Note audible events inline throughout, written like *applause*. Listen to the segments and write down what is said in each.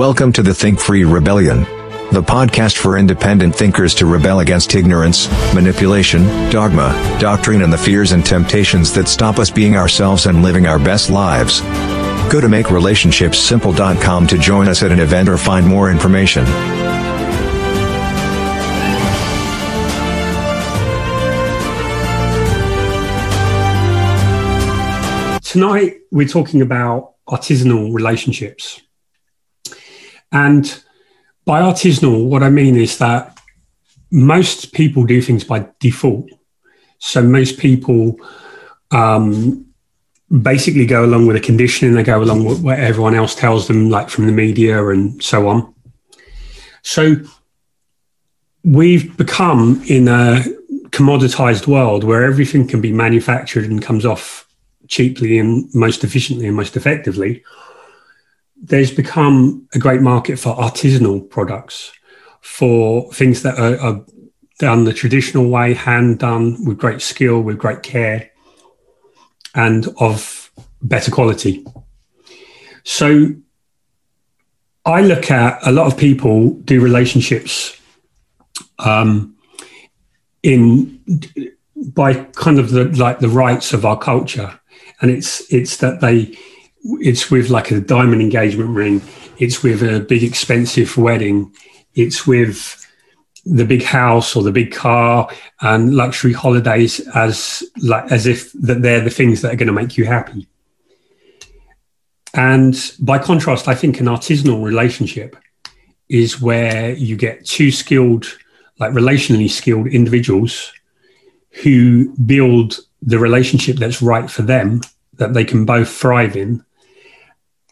Welcome to the Think Free Rebellion, the podcast for independent thinkers to rebel against ignorance, manipulation, dogma, doctrine, and the fears and temptations that stop us being ourselves and living our best lives. Go to makerelationshipssimple.com to join us at an event or find more information. Tonight, we're talking about artisanal relationships. And by artisanal, what I mean is that most people do things by default. So most people um, basically go along with the conditioning, they go along with what everyone else tells them, like from the media and so on. So we've become in a commoditized world where everything can be manufactured and comes off cheaply and most efficiently and most effectively, there's become a great market for artisanal products, for things that are, are done the traditional way, hand done with great skill, with great care, and of better quality. So I look at a lot of people do relationships um, in by kind of the like the rites of our culture and it's it's that they it's with like a diamond engagement ring. It's with a big expensive wedding. It's with the big house or the big car and luxury holidays as like as if that they're the things that are going to make you happy. And by contrast i think an artisanal relationship is where you get two skilled like relationally skilled individuals who build the relationship that's right for them that they can both thrive in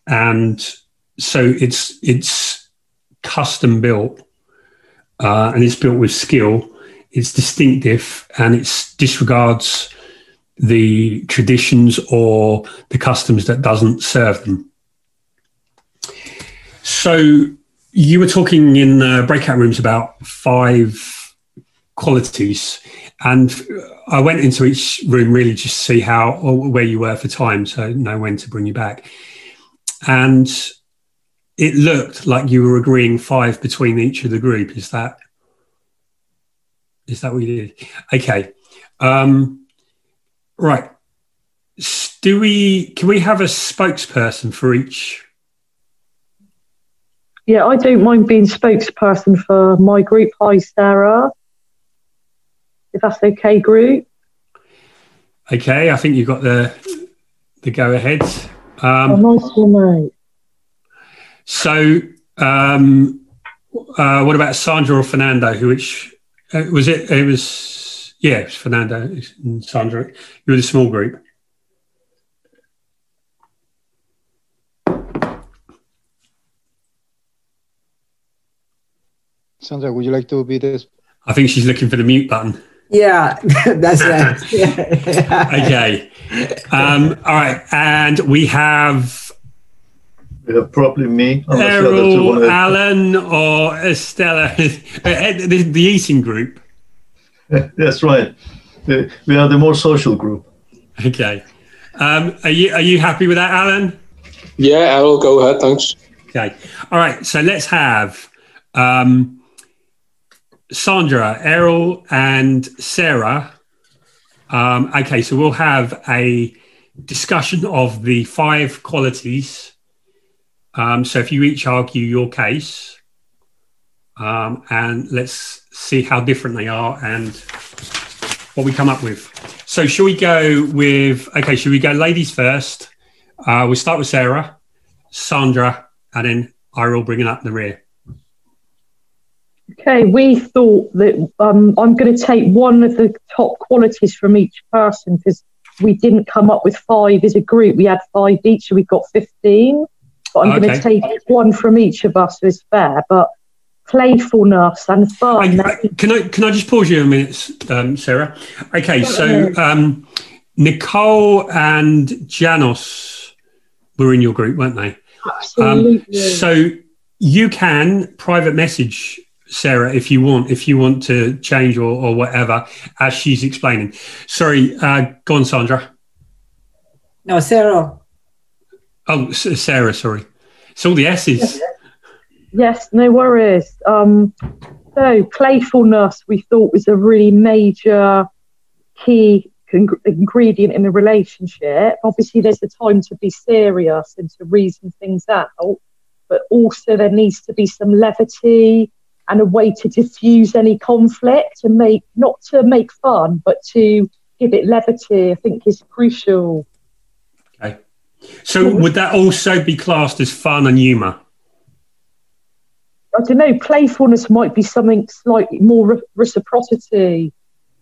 and so it's it's custom built uh, and it's built with skill it's distinctive and it disregards the traditions or the customs that doesn't serve them so you were talking in uh, breakout rooms about five qualities and I went into each room really just to see how or where you were for time, so know when to bring you back. And it looked like you were agreeing five between each of the group. Is that is that what you did? Okay. Um, right. Do we can we have a spokesperson for each? Yeah, I don't mind being spokesperson for my group. Hi, Sarah if that's okay, group. Okay, I think you've got the the go ahead. Um, nice one. So, um, uh, what about Sandra or Fernando? Who which uh, was it? It was yeah, it was Fernando and Sandra. You were the small group. Sandra, would you like to be this? I think she's looking for the mute button. Yeah, *laughs* that's right. *laughs* okay. Um, all right. And we have. We have probably me. Errol, Alan, or Estella. *laughs* the, the eating group. That's right. We are the more social group. Okay. Um, are you are you happy with that, Alan? Yeah, Errol, go ahead. Thanks. Okay. All right. So let's have. Um, Sandra, Errol, and Sarah. Um, okay, so we'll have a discussion of the five qualities. Um, so if you each argue your case, um, and let's see how different they are and what we come up with. So, shall we go with? Okay, should we go ladies first? Uh, we'll start with Sarah, Sandra, and then I will bring it up the rear. Okay, we thought that um, I'm going to take one of the top qualities from each person because we didn't come up with five as a group. We had five each, so we've got 15. But I'm okay. going to take one from each of us as fair. But playfulness and fun. I, can I can I just pause you a minute, um, Sarah? Okay, so um, Nicole and Janos were in your group, weren't they? Absolutely. Um, so you can private message Sarah, if you want, if you want to change or, or whatever, as she's explaining. Sorry, uh, go on, Sandra. No, Sarah. Oh, Sarah, sorry. It's all the S's. Yes, no worries. Um, so playfulness we thought was a really major key con- ingredient in a relationship. Obviously, there's a time to be serious and to reason things out, but also there needs to be some levity and a way to diffuse any conflict and make not to make fun, but to give it levity. I think is crucial. Okay, so would that also be classed as fun and humour? I don't know. Playfulness might be something slightly more re- reciprocity.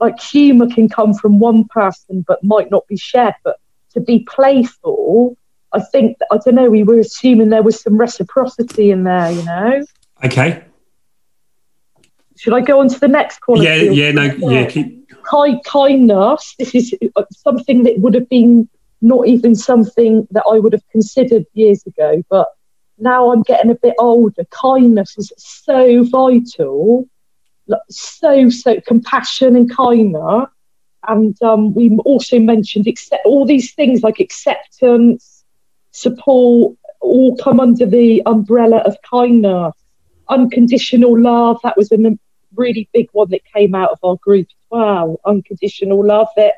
Like humour can come from one person, but might not be shared. But to be playful, I think I don't know. We were assuming there was some reciprocity in there, you know. Okay. Should I go on to the next quality? Yeah, yeah, no, yeah. Keep... Kind, kindness. This is uh, something that would have been not even something that I would have considered years ago, but now I'm getting a bit older. Kindness is so vital, so so compassion and kindness, and um, we also mentioned accept all these things like acceptance, support, all come under the umbrella of kindness. Unconditional love. That was a really big one that came out of our group as well. Unconditional love. That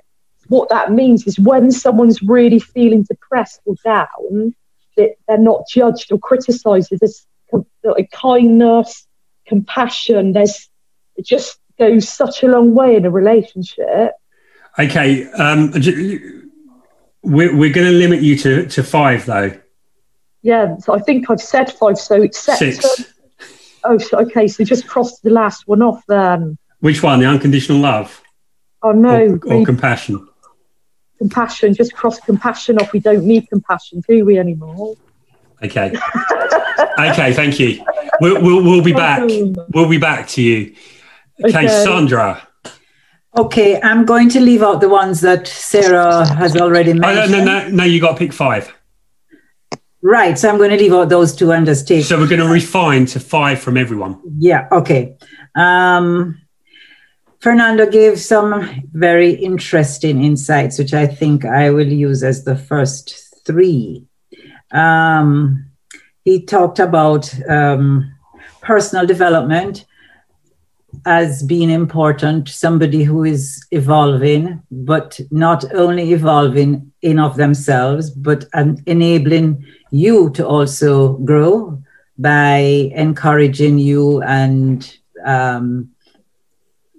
what that means is when someone's really feeling depressed or down, that they're not judged or criticised. There's like kindness, compassion. There's it just goes such a long way in a relationship. Okay, um, we're we're going to limit you to to five though. Yeah, so I think I've said five. So acceptance. Six. Oh, okay. So just cross the last one off then. Which one? The unconditional love? Oh no. Or, or compassion? Compassion. Just cross compassion off. We don't need compassion, do we anymore? Okay. *laughs* okay. Thank you. We'll, we'll, we'll be back. We'll be back to you. Okay, okay, Sandra. Okay, I'm going to leave out the ones that Sarah has already mentioned. Oh, no, no, no, no, you got to pick five. Right. So I'm going to leave out those two and just take. So we're going to refine to five from everyone. Yeah. Okay. Um, Fernando gave some very interesting insights, which I think I will use as the first three. Um, he talked about um, personal development as being important, somebody who is evolving, but not only evolving in of themselves, but enabling you to also grow by encouraging you and um,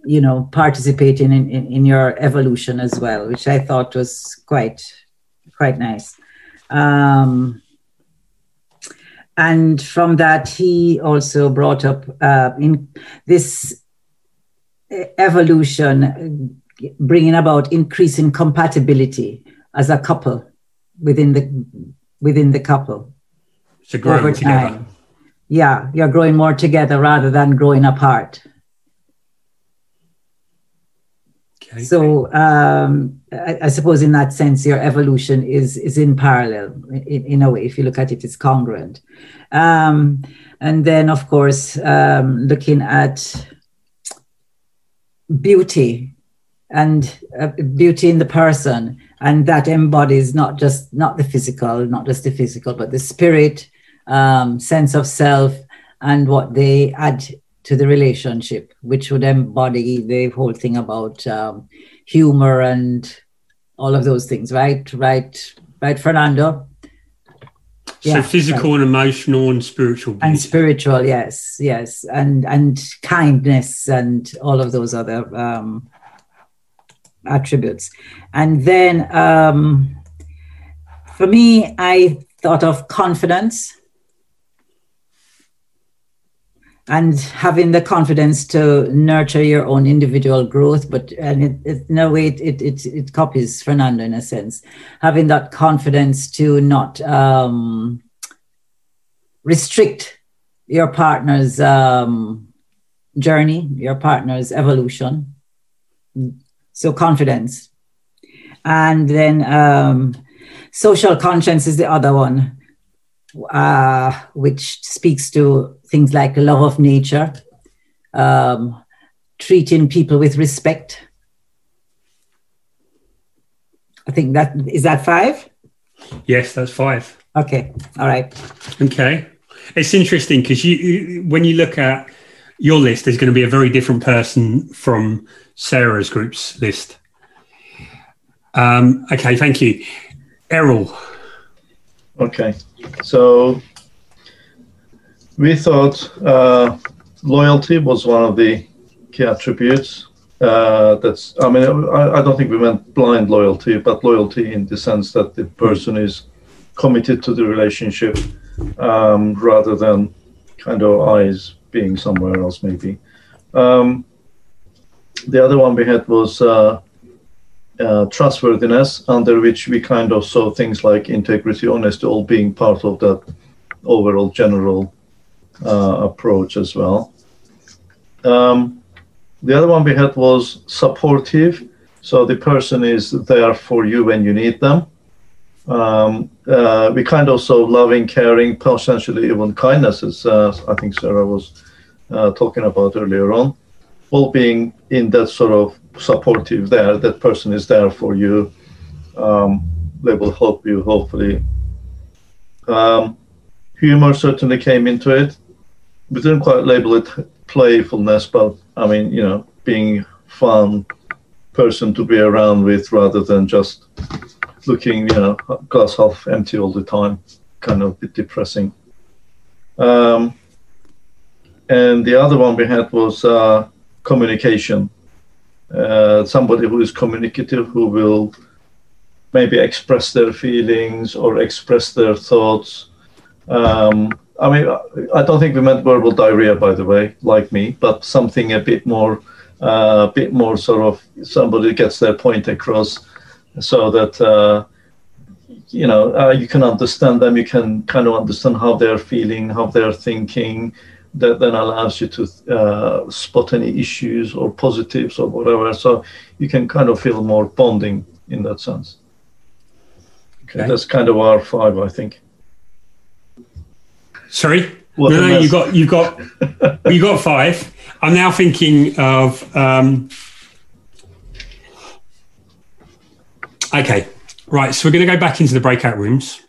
you know participating in, in, in, your evolution as well which i thought was quite quite nice. Um, and from that he also brought up uh, in this evolution bringing about increasing compatibility as a couple within the within the couple. So growing together. Yeah, you're growing more together rather than growing apart. Okay. So um, I, I, suppose in that sense, your evolution is is in parallel in, in a way. If you look at it, it's congruent. Um, and then, of course, um, looking at beauty and uh, beauty in the person and that embodies not just not the physical not just the physical but the spirit um, sense of self and what they add to the relationship which would embody the whole thing about um, humor and all of those things right right right fernando so physical right. and emotional and spiritual beauty. and spiritual yes yes and and kindness and all of those other um, attributes. And then um, for me, I thought of confidence and having the confidence to nurture your own individual growth but and it, it no way it, it, it it copies fernando in a sense having that confidence to not um, restrict your partner's um, journey your partner's evolution so confidence. And then um, social conscience is the other one, uh, which speaks to things like love of nature, um, treating people with respect. I think that is that five. Yes, that's five. Okay. All right. Okay. it's interesting because you, when you look at your list, is going to be a very different person from Sarah's group's list. Um, okay, thank you, Errol. Okay, so we thought uh, loyalty was one of the key attributes. Uh, that's, I mean, I, I, don't think we meant blind loyalty, but loyalty in the sense that the person is committed to the relationship um, rather than kind of eyes being somewhere else, maybe. Um, the other one we had was uh, uh, trustworthiness, under which we kind of saw things like integrity, honesty, all being part of that overall general uh, approach as well. Um, the other one we had was supportive. So the person is there for you when you need them. Um, uh, we kind of saw loving, caring, potentially even kindness, as uh, I think Sarah was uh, talking about earlier on. All being in that sort of supportive there, that person is there for you. Um, they will help you, hopefully. Um, humor certainly came into it. We didn't quite label it playfulness, but I mean, you know, being fun person to be around with rather than just looking, you know, glass half empty all the time, kind of a bit depressing. Um, and the other one we had was uh, communication. Uh, somebody who is communicative, who will maybe express their feelings or express their thoughts. Um, I mean, I don't think we meant verbal diarrhea, by the way, like me, but something a bit more, uh, a bit more sort of somebody gets their point across, so that uh, you know uh, you can understand them, you can kind of understand how they're feeling, how they're thinking. That then allows you to uh, spot any issues or positives or whatever. So you can kind of feel more bonding in that sense. Okay. That's kind of our five, I think. Sorry. What no, no, you got you got *laughs* you got five. I'm now thinking of. Um, okay, right. So we're going to go back into the breakout rooms,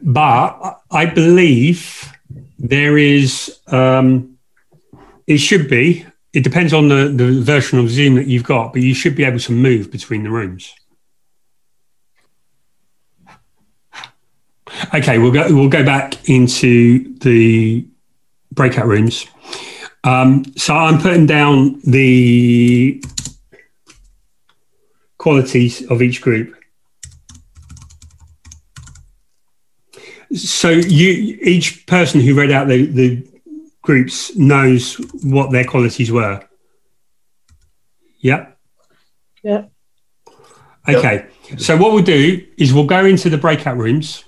but I believe there is. Um, it should be. It depends on the, the version of Zoom that you've got, but you should be able to move between the rooms. Okay, we'll go. We'll go back into the breakout rooms. Um, so I'm putting down the qualities of each group. So you, each person who read out the, the groups knows what their qualities were. Yeah. Yeah. Okay. Yep. So what we'll do is we'll go into the breakout rooms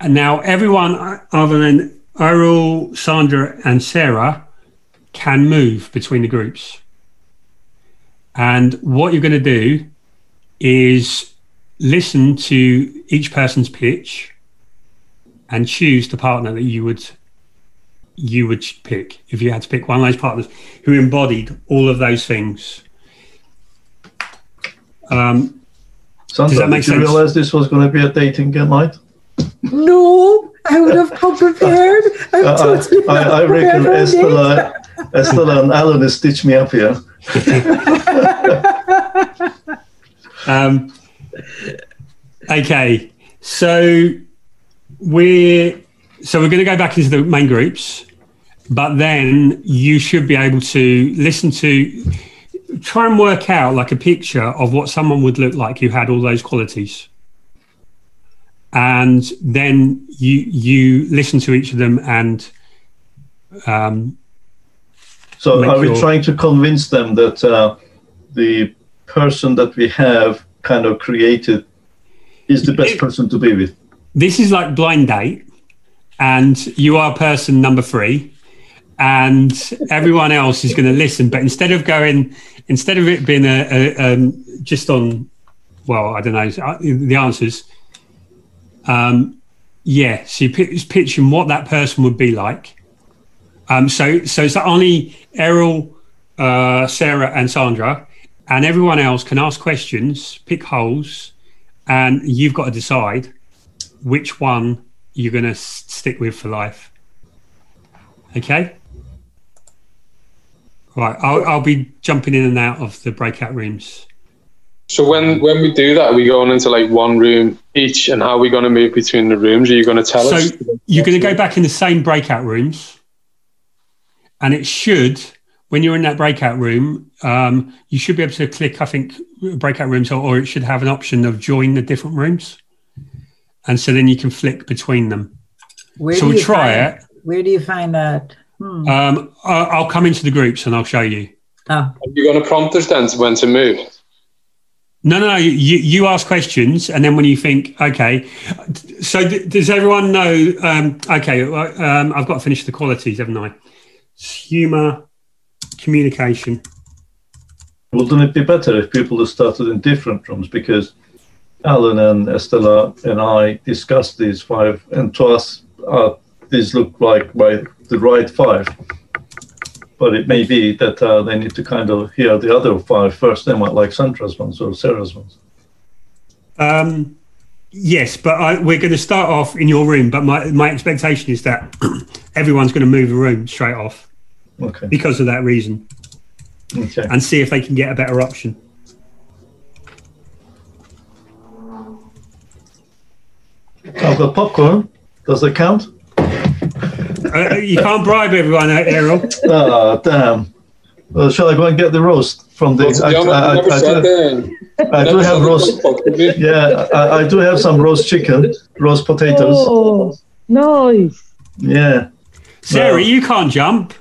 and now everyone uh, other than Errol, Sandra, and Sarah can move between the groups. And what you're going to do is listen to each person's pitch and choose the partner that you would you would pick if you had to pick one of those partners who embodied all of those things. Um, Sandra, does that make did sense? you realize this was going to be a dating night? No, I would have come prepared. I'm uh, totally I, I, I reckon Estella, Estella and Alan has stitched me up here. *laughs* um, okay, so we're so we're going to go back into the main groups, but then you should be able to listen to try and work out like a picture of what someone would look like who had all those qualities. And then you you listen to each of them and um, so are we your... trying to convince them that uh, the person that we have kind of created is the best it, person to be with this is like blind date and you are person number three and everyone else is going to listen but instead of going instead of it being a, a um, just on well i don't know uh, the answers um, yeah, so he's pitching what that person would be like. Um, so, so it's only Errol, uh, Sarah, and Sandra, and everyone else can ask questions, pick holes, and you've got to decide which one you're going to stick with for life. Okay. Right, I'll, I'll be jumping in and out of the breakout rooms. So when when we do that, are we going into like one room each, and how are we going to move between the rooms? Are you going to tell So us? you're going to go back in the same breakout rooms, and it should, when you're in that breakout room, um, you should be able to click, I think, breakout rooms, or, or it should have an option of join the different rooms, and so then you can flick between them. Where so we'll try find, it. Where do you find that? Hmm. Um, I- I'll come into the groups and I'll show you. Ah, Are you going to prompt us then to when to move? No, no, no. You, you ask questions, and then when you think, okay. So, d- does everyone know? Um, okay, um, I've got to finish the qualities, haven't I? Humor, communication. Wouldn't it be better if people had started in different rooms? Because Alan and Estella and I discussed these five, and to us, uh, these look like by the right five. But it may be that uh, they need to kind of hear the other five first. They might like Sandra's ones or Sarah's ones. Um, yes, but I, we're going to start off in your room. But my, my expectation is that *clears throat* everyone's going to move a room straight off Okay. because of that reason Okay. and see if they can get a better option. I've got popcorn. Does that count? Uh, you can't bribe everyone, uh, Errol. oh, damn. Well, shall I go and get the roast from the? Well, I, I- I I do. I do have roast. there for coffee. Yeah, I, I do have some roast chicken, roast potatoes. Oh, nice. Yeah. Sarah, No. you can't jump.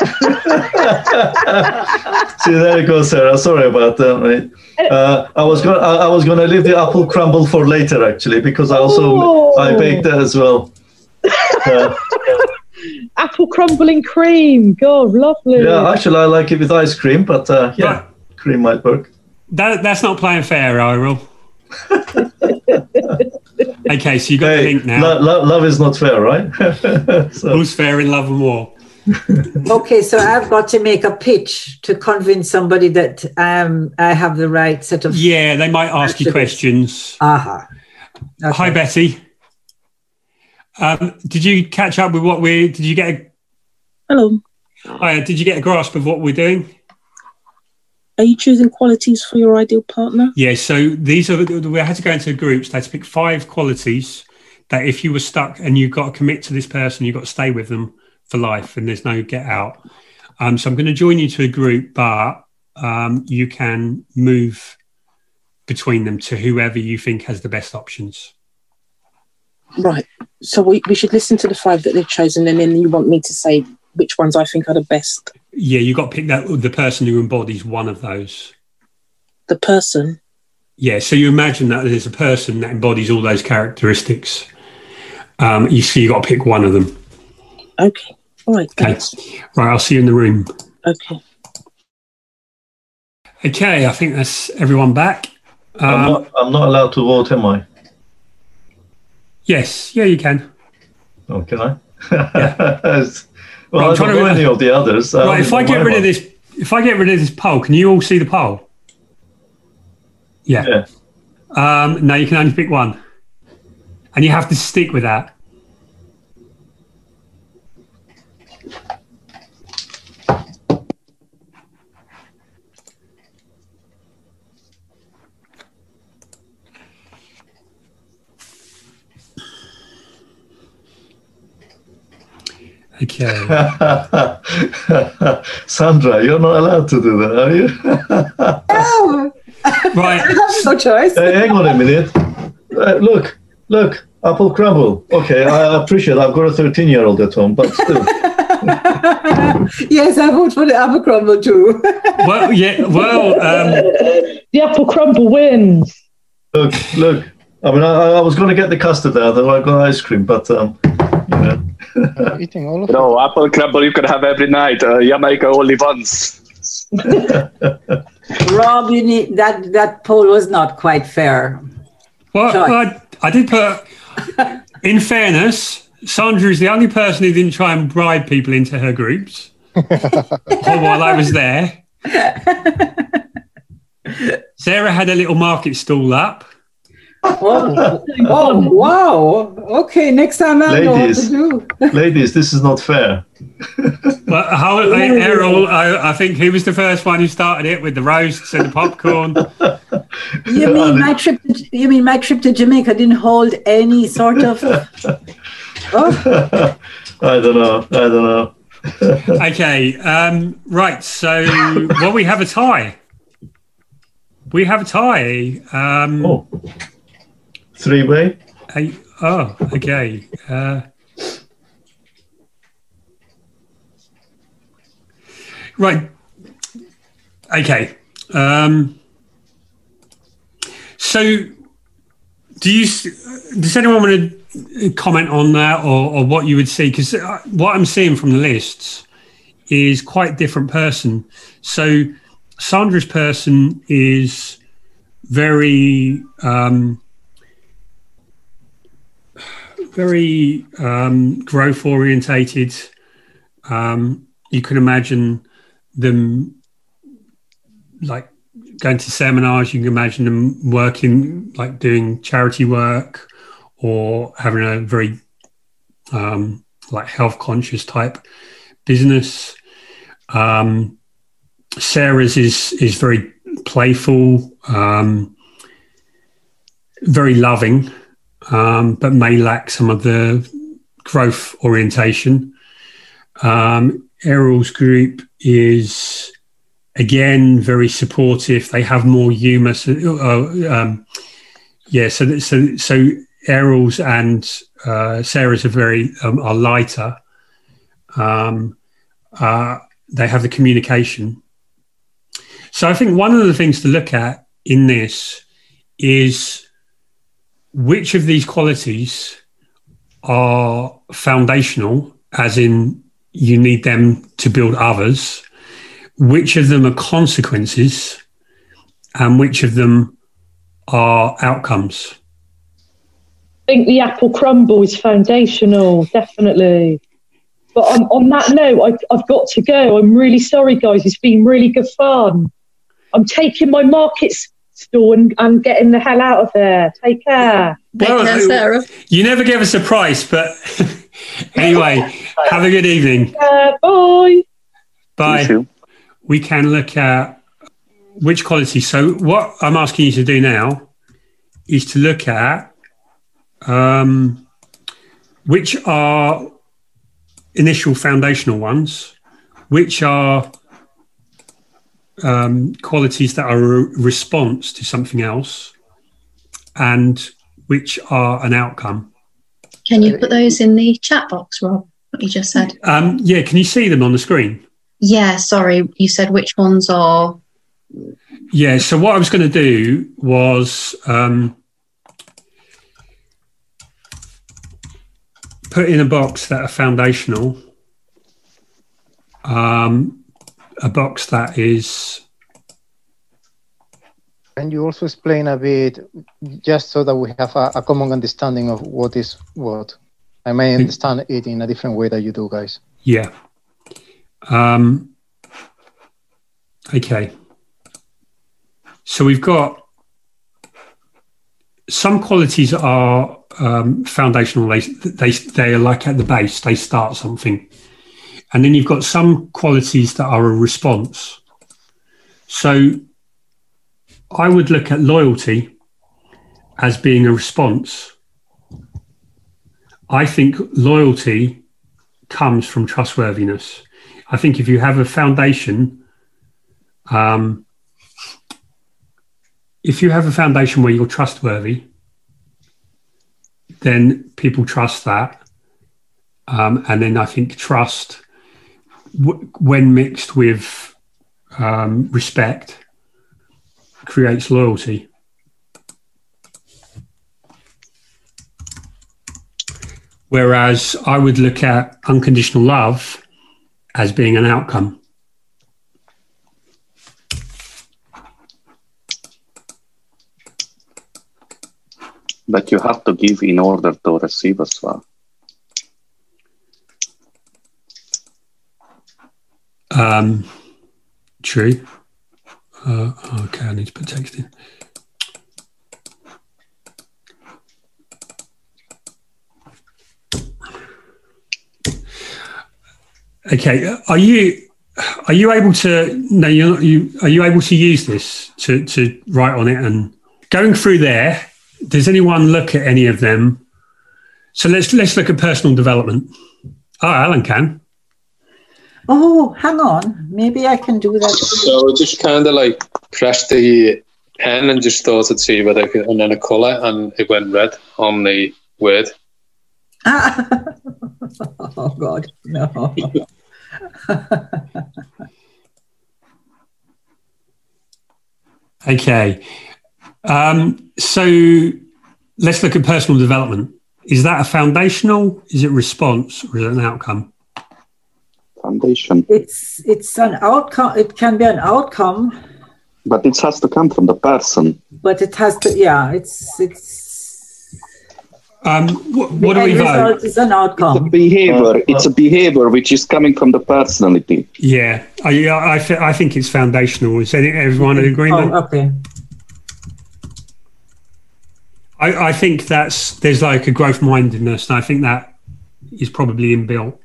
*laughs* See, there you go, Sarah. Sorry about that, mate. Uh, I was going. I, I was going to leave the apple crumble for later, actually, because I also Oh. I baked that as well. *laughs* Uh, Apple crumbling cream. God, lovely. yeah, actually, I like it with ice cream, but uh, yeah, Right. cream might work. That, that's not playing fair, Errol. *laughs* okay, so you got the Hey, link now. lo- lo- love is not fair, right? *laughs* so, Who's fair in love and war? *laughs* okay, so I've got to make a pitch to convince somebody that um, I have the right set of. Yeah, they might ask you Absolutely. questions. Aha. Okay. Hi, Betty. Um, did you catch up with what we? Did you get? A, Hello. uh, did you get a grasp of what we're doing? Are you choosing qualities for your ideal partner? Yeah. So these are we had to go into groups. They had to pick five qualities that if you were stuck and you've got to commit to this person, you've got to stay with them for life, and there's no get out. Um, so I'm going to join you to a group, but um, you can move between them to whoever you think has the best options. Right. So we, we should listen to the five that they've chosen, and then you want me to say which ones I think are the best. Yeah, you got to pick that the person who embodies one of those. The person. Yeah, so you imagine that there's a person that embodies all those characteristics. Um, you see, you got to pick one of them. Okay. All right. Okay. Right, I'll see you in the room. Okay. Okay, I think that's everyone back. I'm, Um, not, I'm not allowed to vote, am I? Yes, yeah, you can. Oh, can I? Right, *laughs* well, I'm trying to re- any of the others. right, only if I get rid of this, if I get rid of this poll, can you all see the poll? Yeah. Yeah. Um, no, you can only pick one, and you have to stick with that. Okay. *laughs* Sandra, you're not allowed to do that, are you? Oh, Right. *laughs* no choice. hey, hang on a minute. Uh, look, look, apple crumble. Okay, I appreciate. I've got a 13 year old at home, but still. *laughs* yes, I vote for the apple crumble too. Well, yeah. Well, um, The apple crumble wins. Look, look. I mean, I, I was going to get the custard out, though I got ice cream, but um, you eating all of You it. know, apple crumble you can have every night. Uh, Jamaica only once. *laughs* Rob, you need that. That poll was not quite fair. Well, Sorry. I, I did put, in fairness, Sandra is the only person who didn't try and bribe people into her groups *laughs* while I was there. Sarah had a little market stall up. Oh, oh, wow. Okay, next time I know what to do. *laughs* ladies, this is not fair. But how, *laughs* Errol, I, I think he was the first one who started it with the roasts and the popcorn. *laughs* You mean my trip? To, you mean my trip to Jamaica didn't hold any sort of? Oh. I don't know. I don't know. okay, um, right. So, well, we have a tie. We have a tie. Um, oh, three way. A, oh, okay. Uh, right. Okay. Um, so, do you? Does anyone want to comment on that, or, or what you would see? Because what I'm seeing from the lists is quite different person. So, Sandra's person is very, um, very um, growth orientated. Um, you can imagine them like going to seminars. You can imagine them working, like doing charity work, or having a very um, like health conscious type business. Um, Sarah's is is very playful, um, very loving, um, but may lack some of the growth orientation. Um, Errol's group is again very supportive. They have more humour. So, uh, um, yeah, so so so Errol's and uh, Sarah's are very um, are lighter. Um, uh, they have the communication. So I think one of the things to look at in this is which of these qualities are foundational, as in you need them to build others, which of them are consequences, and which of them are outcomes. I think the apple crumble is foundational, definitely. But on, on that note, I, I've got to go. I'm really sorry, guys. It's been really good fun. I'm taking my markets store and I'm getting the hell out of there. Take care. Well, care, Sarah. You never give us a price, but *laughs* anyway, have a good evening. Uh, bye. Bye. We can look at which quality. So, what I'm asking you to do now is to look at um, which are initial foundational ones, which are um, qualities that are a response to something else and which are an outcome. Can you put those in the chat box, Rob? What you just said? Um, yeah, can you see them on the screen? Yeah, sorry. You said which ones are. Yeah, so what I was going to do was um, put in a box that are foundational um, a box that is. Can you also explain a bit, just so that we have a, a common understanding of what is what? I may understand it in a different way that you do, guys. Yeah. Um, okay. So we've got some qualities are um, foundational. They, they they are like at the base. They start something. And then you've got some qualities that are a response. So I would look at loyalty as being a response. I think loyalty comes from trustworthiness. I think if you have a foundation, um, if you have a foundation where you're trustworthy, then people trust that. Um, and then I think trust w- when mixed with um, respect, creates loyalty. Whereas I would look at unconditional love as being an outcome. But you have to give in order to receive as well. Um, true. Uh, oh, okay, I need to put text in. Okay, are you are you able to no you're not, you are you able to use this to to write on it and going through there? Does anyone look at any of them? So let's let's look at personal development. Oh, Alan can. Oh, hang on. Maybe I can do that. So just kind of like pressed the pen and just thought I'd see whether I could, and then a colour, and it went red on the word. *laughs* oh God, no. *laughs* Okay. Um, so let's look at personal development. Is that a foundational? Is it response or is it an outcome? Foundation. It's it's an outcome. It can be an outcome, But it has to come from the person. but it has to. Yeah, it's it's. Um, what, The what do we end vote? result is an It's a outcome. behavior. It's a behavior which is coming from the personality. Yeah, I, I, I think it's foundational. Is everyone in agreement? Oh, okay. I, I think that's there's like a growth mindedness, and I think that is probably inbuilt.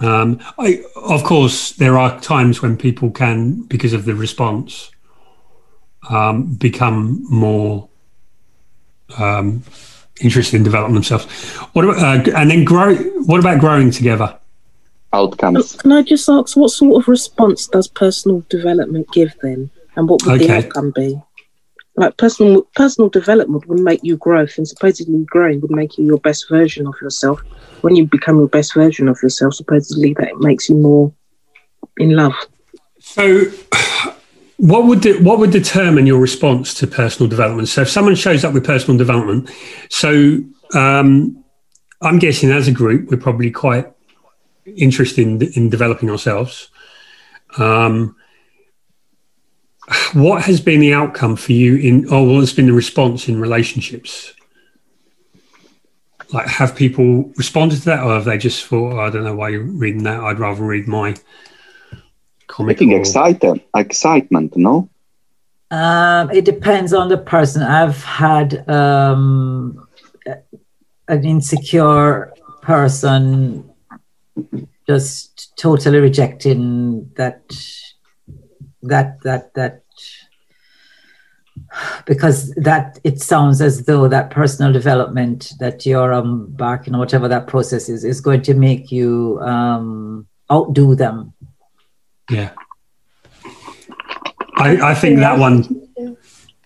Um, I, of course, there are times when people can, because of the response, um, become more um, interested in developing themselves. What about, uh, and then grow? What about growing together? Outcomes. Can I just ask what sort of response does personal development give then? And what would the outcome be? Like personal personal development would make you growth and supposedly growing would make you your best version of yourself. When you become your best version of yourself, supposedly that makes you more in love. So, *sighs* what would de- what would determine your response to personal development? So, if someone shows up with personal development, so um, I'm guessing as a group we're probably quite interested in, in developing ourselves. Um, what has been the outcome for you in, or what's been the response in relationships? Like, have people responded to that, or have they just thought, "Oh, "I don't know why you're reading that. I'd rather read my comic." Making or- excited, excitement, no? Um, it depends on the person. I've had um, an insecure person just totally rejecting that that that that because that it sounds as though that personal development that you're embarking on whatever that process is is going to make you um, outdo them Yeah. I, I think that one.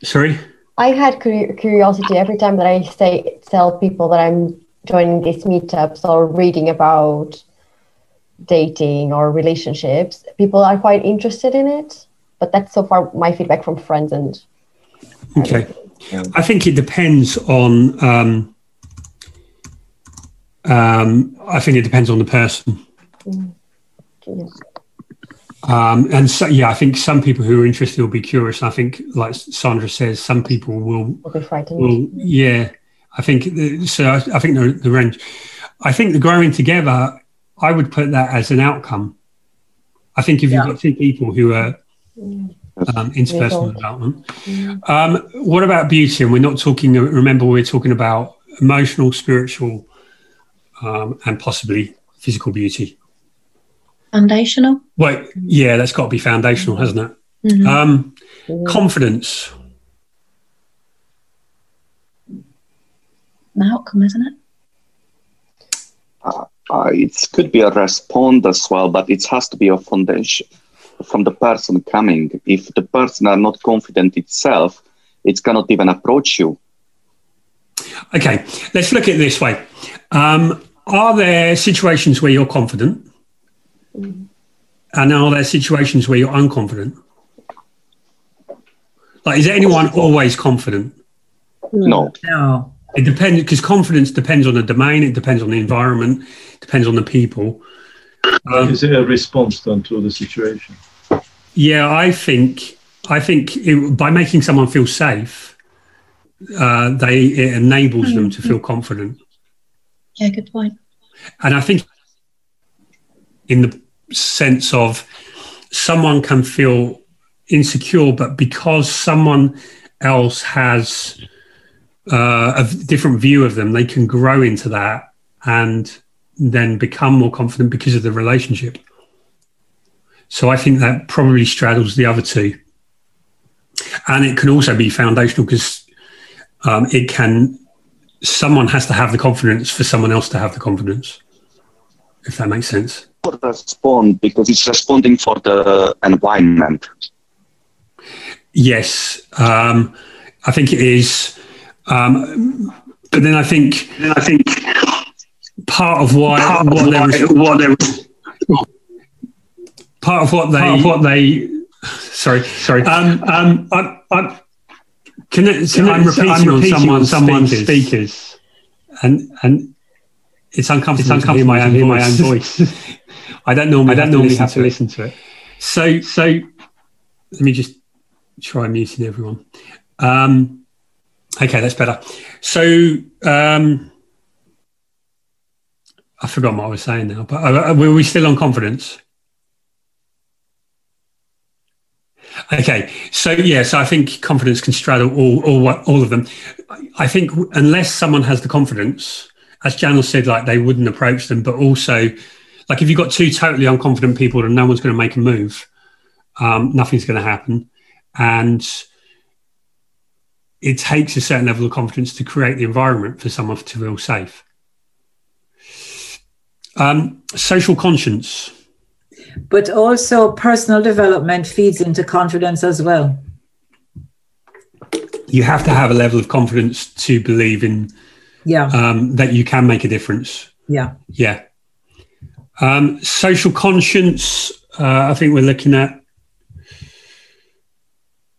Sorry. I had curiosity every time that I say tell people that I'm joining these meetups or reading about dating or relationships. People are quite interested in it, but that's so far my feedback from friends and Okay. I think it depends on. Um, um, I think it depends on the person. Um, and so, yeah, I think some people who are interested will be curious. I think, like Sandra says, some people will will be frightened. Well, yeah, I think the, so. I, I think the, the range. I think the growing together. I would put that as an outcome. I think if you've got two people who are um, into personal development, um, what about beauty? And we're not talking. Remember, we're talking about emotional, spiritual, um, and possibly physical beauty. Foundational. Well, yeah, that's got to be foundational, hasn't it? Mhm. Um, confidence. An outcome, isn't it? Uh, it could be a response as well, but it has to be a foundation from the person coming. If the person are not confident itself, it cannot even approach you. Okay, let's look at it this way. Um, are there situations where you're confident? And are there situations where you're unconfident? Like, is anyone always confident? No. no It depends because confidence depends on the domain, it depends on the environment, depends on the people. Um, Is it a response then to the situation? Yeah, I think I think it, by making someone feel safe, uh, they it enables them to feel confident. Yeah, good point. And I think, in the sense of someone can feel insecure, but because someone else has uh, a different view of them, they can grow into that and then become more confident because of the relationship. So I think that probably straddles the other two. And it can also be foundational because um, it can, someone has to have the confidence for someone else to have the confidence, if that makes sense. Respond because it's responding for the environment. Yes, um, I think it is. Um, but then I think, then I think part of why part what, of why, what they're part of what they of what they sorry sorry um um I, I can, it, can I'm repeating, I'm repeating on someone's, someone's speakers, speakers, and and it's uncomfortable, it's uncomfortable to hear my own, hear my own voice. *laughs* I don't normally I don't have normally to have to listen to it. So so let me just try muting everyone. Um, okay, that's better. So um, I forgot what I was saying now, but uh, were we still on confidence? Okay, so yes, I think confidence can straddle all, all, all of them. I think unless someone has the confidence, as Janel said, like they wouldn't approach them, but also, like if you've got two totally unconfident people and no one's going to make a move, um, nothing's going to happen, and it takes a certain level of confidence to create the environment for someone to feel safe. Um, social conscience but also personal development feeds into confidence as well. You have to have a level of confidence to believe in yeah um, that you can make a difference. Yeah. Yeah. Um, social conscience, uh, I think we're looking at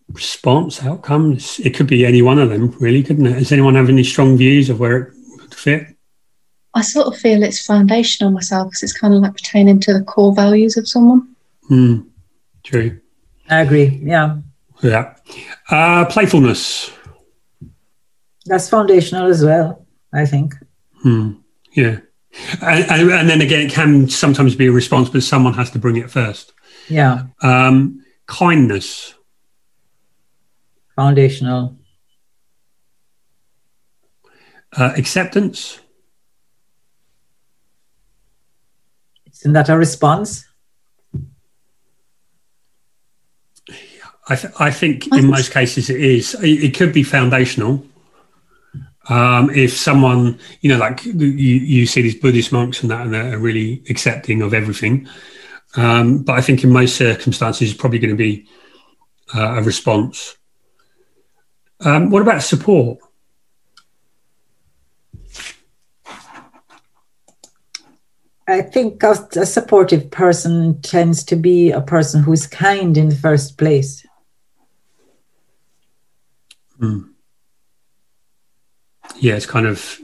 response outcomes. It could be any one of them, really, couldn't it? Does anyone have any strong views of where it would fit? I sort of feel it's foundational myself because it's kind of like pertaining to the core values of someone. Mm, true. I agree. Yeah. Yeah. Uh, playfulness. That's foundational as well, I think. Hmm. Yeah. And, and, and, then again, it can sometimes be a response, but someone has to bring it first. Yeah. Um, kindness. Foundational. Uh, acceptance. Isn't that a response? I, th- I think in most cases it is. It, it could be foundational. Um, if someone, you know, like you, you see these Buddhist monks and that, and they're really accepting of everything. Um, but I think in most circumstances, it's probably going to be uh, a response. Um, what about support? I think a, a supportive person tends to be a person who's kind in the first place. Mm. Yeah, it's kind of.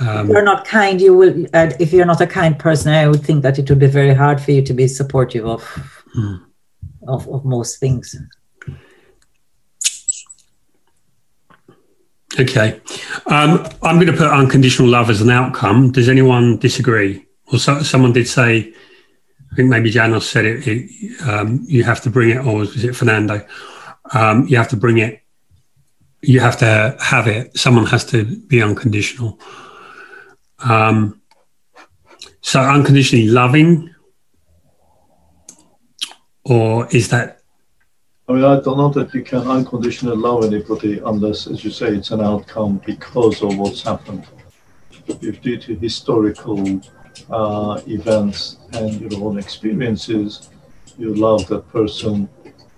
Um, if you're not kind, you will. Uh, if you're not a kind person, I would think that it would be very hard for you to be supportive of mm. of, of most things. Okay. Um, I'm going to put unconditional love as an outcome. Does anyone disagree? Well, so, someone did say, I think maybe Janos said it, it um, you have to bring it, or was it Fernando? Um, you have to bring it, you have to have it. Someone has to be unconditional. Um, so unconditionally loving, or is that I mean, I don't know that you can unconditionally love anybody unless, as you say, it's an outcome because of what's happened. If due to historical uh, events and your own experiences, you love that person,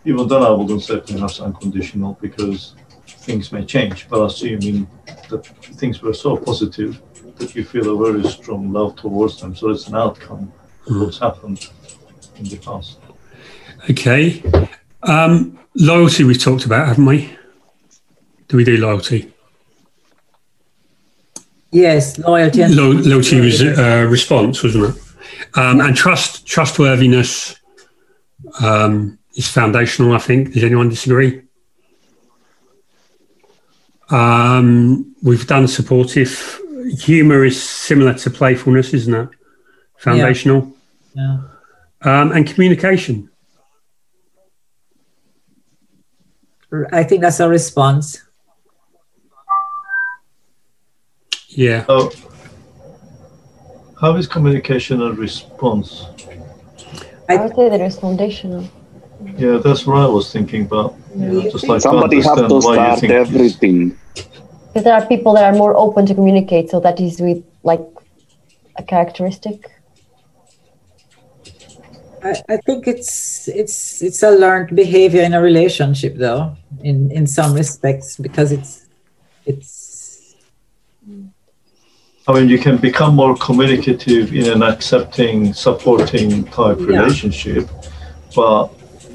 even then I wouldn't say perhaps unconditional because things may change, but assuming that things were so positive that you feel a very strong love towards them. So it's an outcome of hmm. what's happened in the past. Okay. Um, loyalty we've talked about, haven't we? Do we do loyalty? Yes, loyalty. Lo- loyalty was a uh, response, wasn't it? Um, and trust, trustworthiness um, is foundational. I think. Does anyone disagree? Um, we've done supportive. Humor is similar to playfulness, isn't it? Foundational. Yeah. yeah. Um, and communication. I think that's a response. Yeah. So, how is communication a response? I would say that it's foundational. Yeah, that's what I was thinking about. You know, just like Somebody have understand to why start everything. Because there are people that are more open to communicate, so that is with like a characteristic. I, I think it's it's it's a learned behavior in a relationship though in in some respects because it's it's I mean, you can become more communicative in an accepting, supporting type Yeah. relationship, but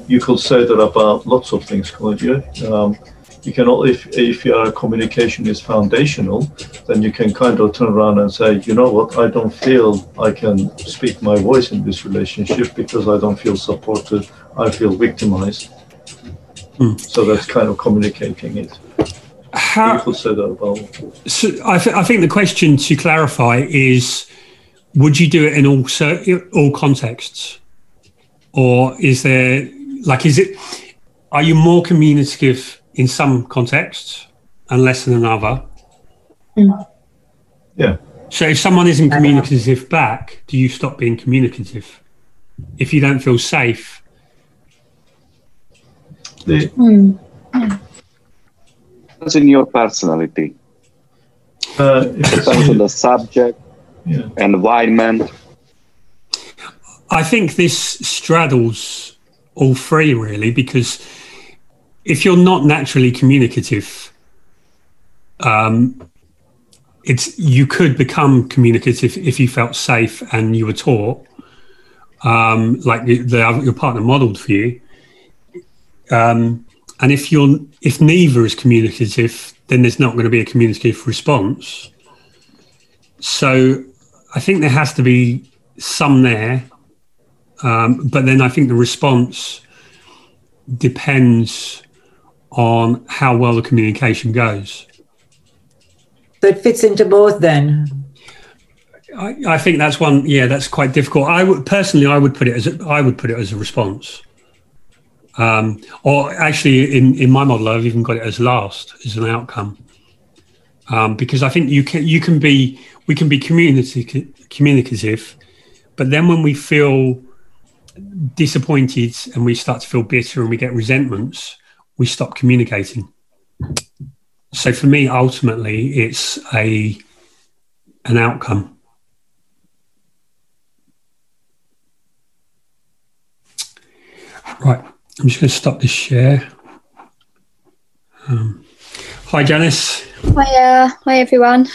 you could say that about lots of things, couldn't you? Um, you can, al- if if your communication is foundational, then you can kind of turn around and say, you know what, I don't feel I can speak my voice in this relationship because I don't feel supported. I feel victimized. Hmm. So that's kind of communicating it. How, could say that about. So I, th- I think the question to clarify is: Would you do it in all cer- all contexts, or is there like is it? Are you more communicative in some contexts and less in another? Yeah. So if someone isn't communicative back, do you stop being communicative? If you don't feel safe, The, Depends in your personality. uh, Depends on the subject, Yeah. environment. I think this straddles all three really because if you're not naturally communicative, um, it's you could become communicative if you felt safe and you were taught, um, like the, the, your partner modelled for you. Um, and if you're if neither is communicative, then there's not going to be a communicative response. So I think there has to be some there, um, but then I think the response depends on how well the communication goes. so it fits into both then. I, I think that's one. Yeah, that's quite difficult. I would personally, I would put it as a, I would put it as a response. Um, or actually, in, in my model, I've even got it as last as an outcome, um, because I think you can you can be we can be community communicative, but then when we feel disappointed and we start to feel bitter and we get resentments, we stop communicating. So for me, ultimately, it's a an outcome. Right, I'm just going to stop this share. Um, hi, Janice. Hi, uh, hi everyone.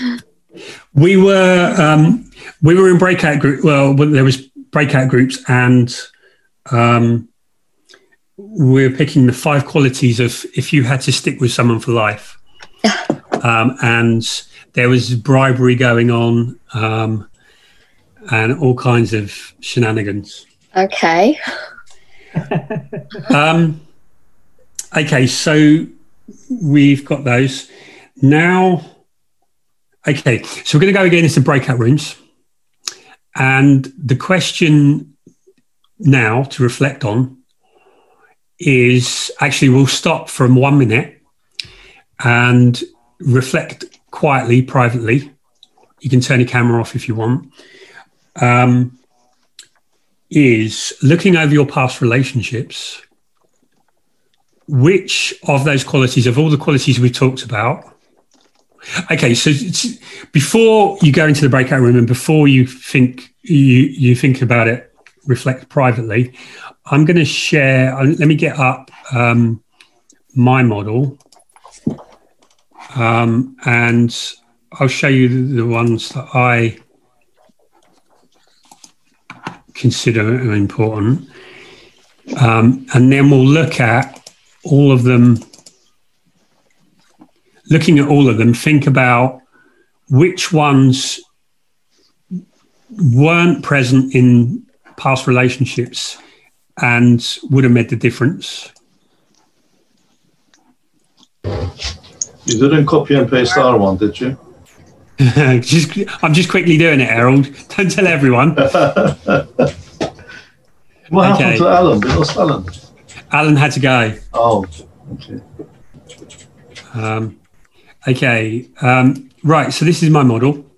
We were um, we were in breakout group. Well, there was breakout groups, and um, we're picking the five qualities of if you had to stick with someone for life. *laughs* um, and there was bribery going on, um, and all kinds of shenanigans. Okay. *laughs* um, okay, so we've got those now. Okay, so we're going to go again into breakout rooms, and the question now to reflect on is actually we'll stop from one minute and reflect quietly, privately. You can turn your camera off if you want. Um, is looking over your past relationships. Which of those qualities, of all the qualities we talked about, okay, so before you go into the breakout room and before you think you you think about it, reflect privately. I'm going to share. uh, Let me get up um, my model, um, and I'll show you the, ones that I consider important. Um, and then we'll look at all of them, looking at all of them, think about which ones weren't present in past relationships and would have made the difference. You didn't copy and paste our one, did you? *laughs* just, I'm just quickly doing it, Harold. *laughs* Don't tell everyone. *laughs* What happened to Alan? We lost Alan. Alan had to go. Oh, okay. Um, okay. Um, right. So this is my model.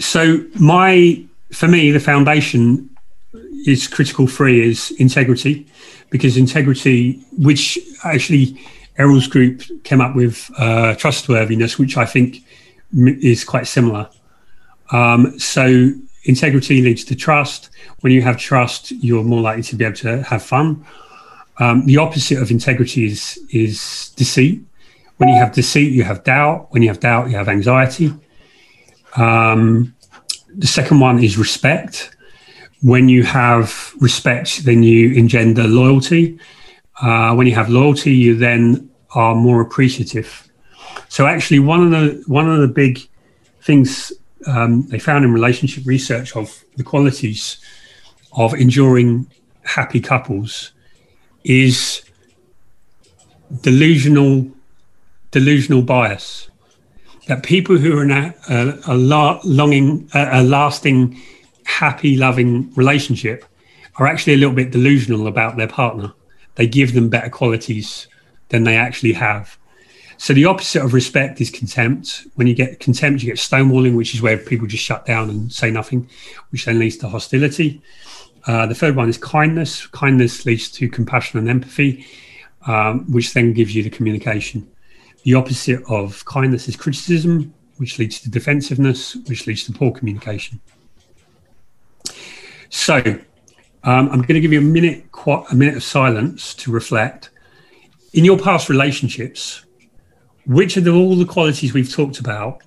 so my for me the foundation is critical three is integrity because integrity which actually errol's group came up with uh, trustworthiness which i think is quite similar. Um, so integrity leads to trust. When you have trust you're more likely to be able to have fun. Um, the opposite of integrity is is deceit. When you have deceit you have doubt. When you have doubt you have anxiety. Um, the second one is respect. When you have respect, then you engender loyalty. Uh, when you have loyalty, you then are more appreciative. So actually, one of the one of the big things um, they found in relationship research of the qualities of enduring happy couples is delusional delusional bias that people who are in a, a, a longing, a, a lasting, happy, loving relationship are actually a little bit delusional about their partner. They give them better qualities than they actually have. So the opposite of respect is contempt. When you get contempt, you get stonewalling, which is where people just shut down and say nothing, which then leads to hostility. Uh, the third one is kindness. Kindness leads to compassion and empathy, um, which then gives you the communication. The opposite of kindness is criticism, which leads to defensiveness, which leads to poor communication. So, um, I'm going to give you a minute, a minute of silence to reflect. In your past relationships, which of the, all the qualities we've talked about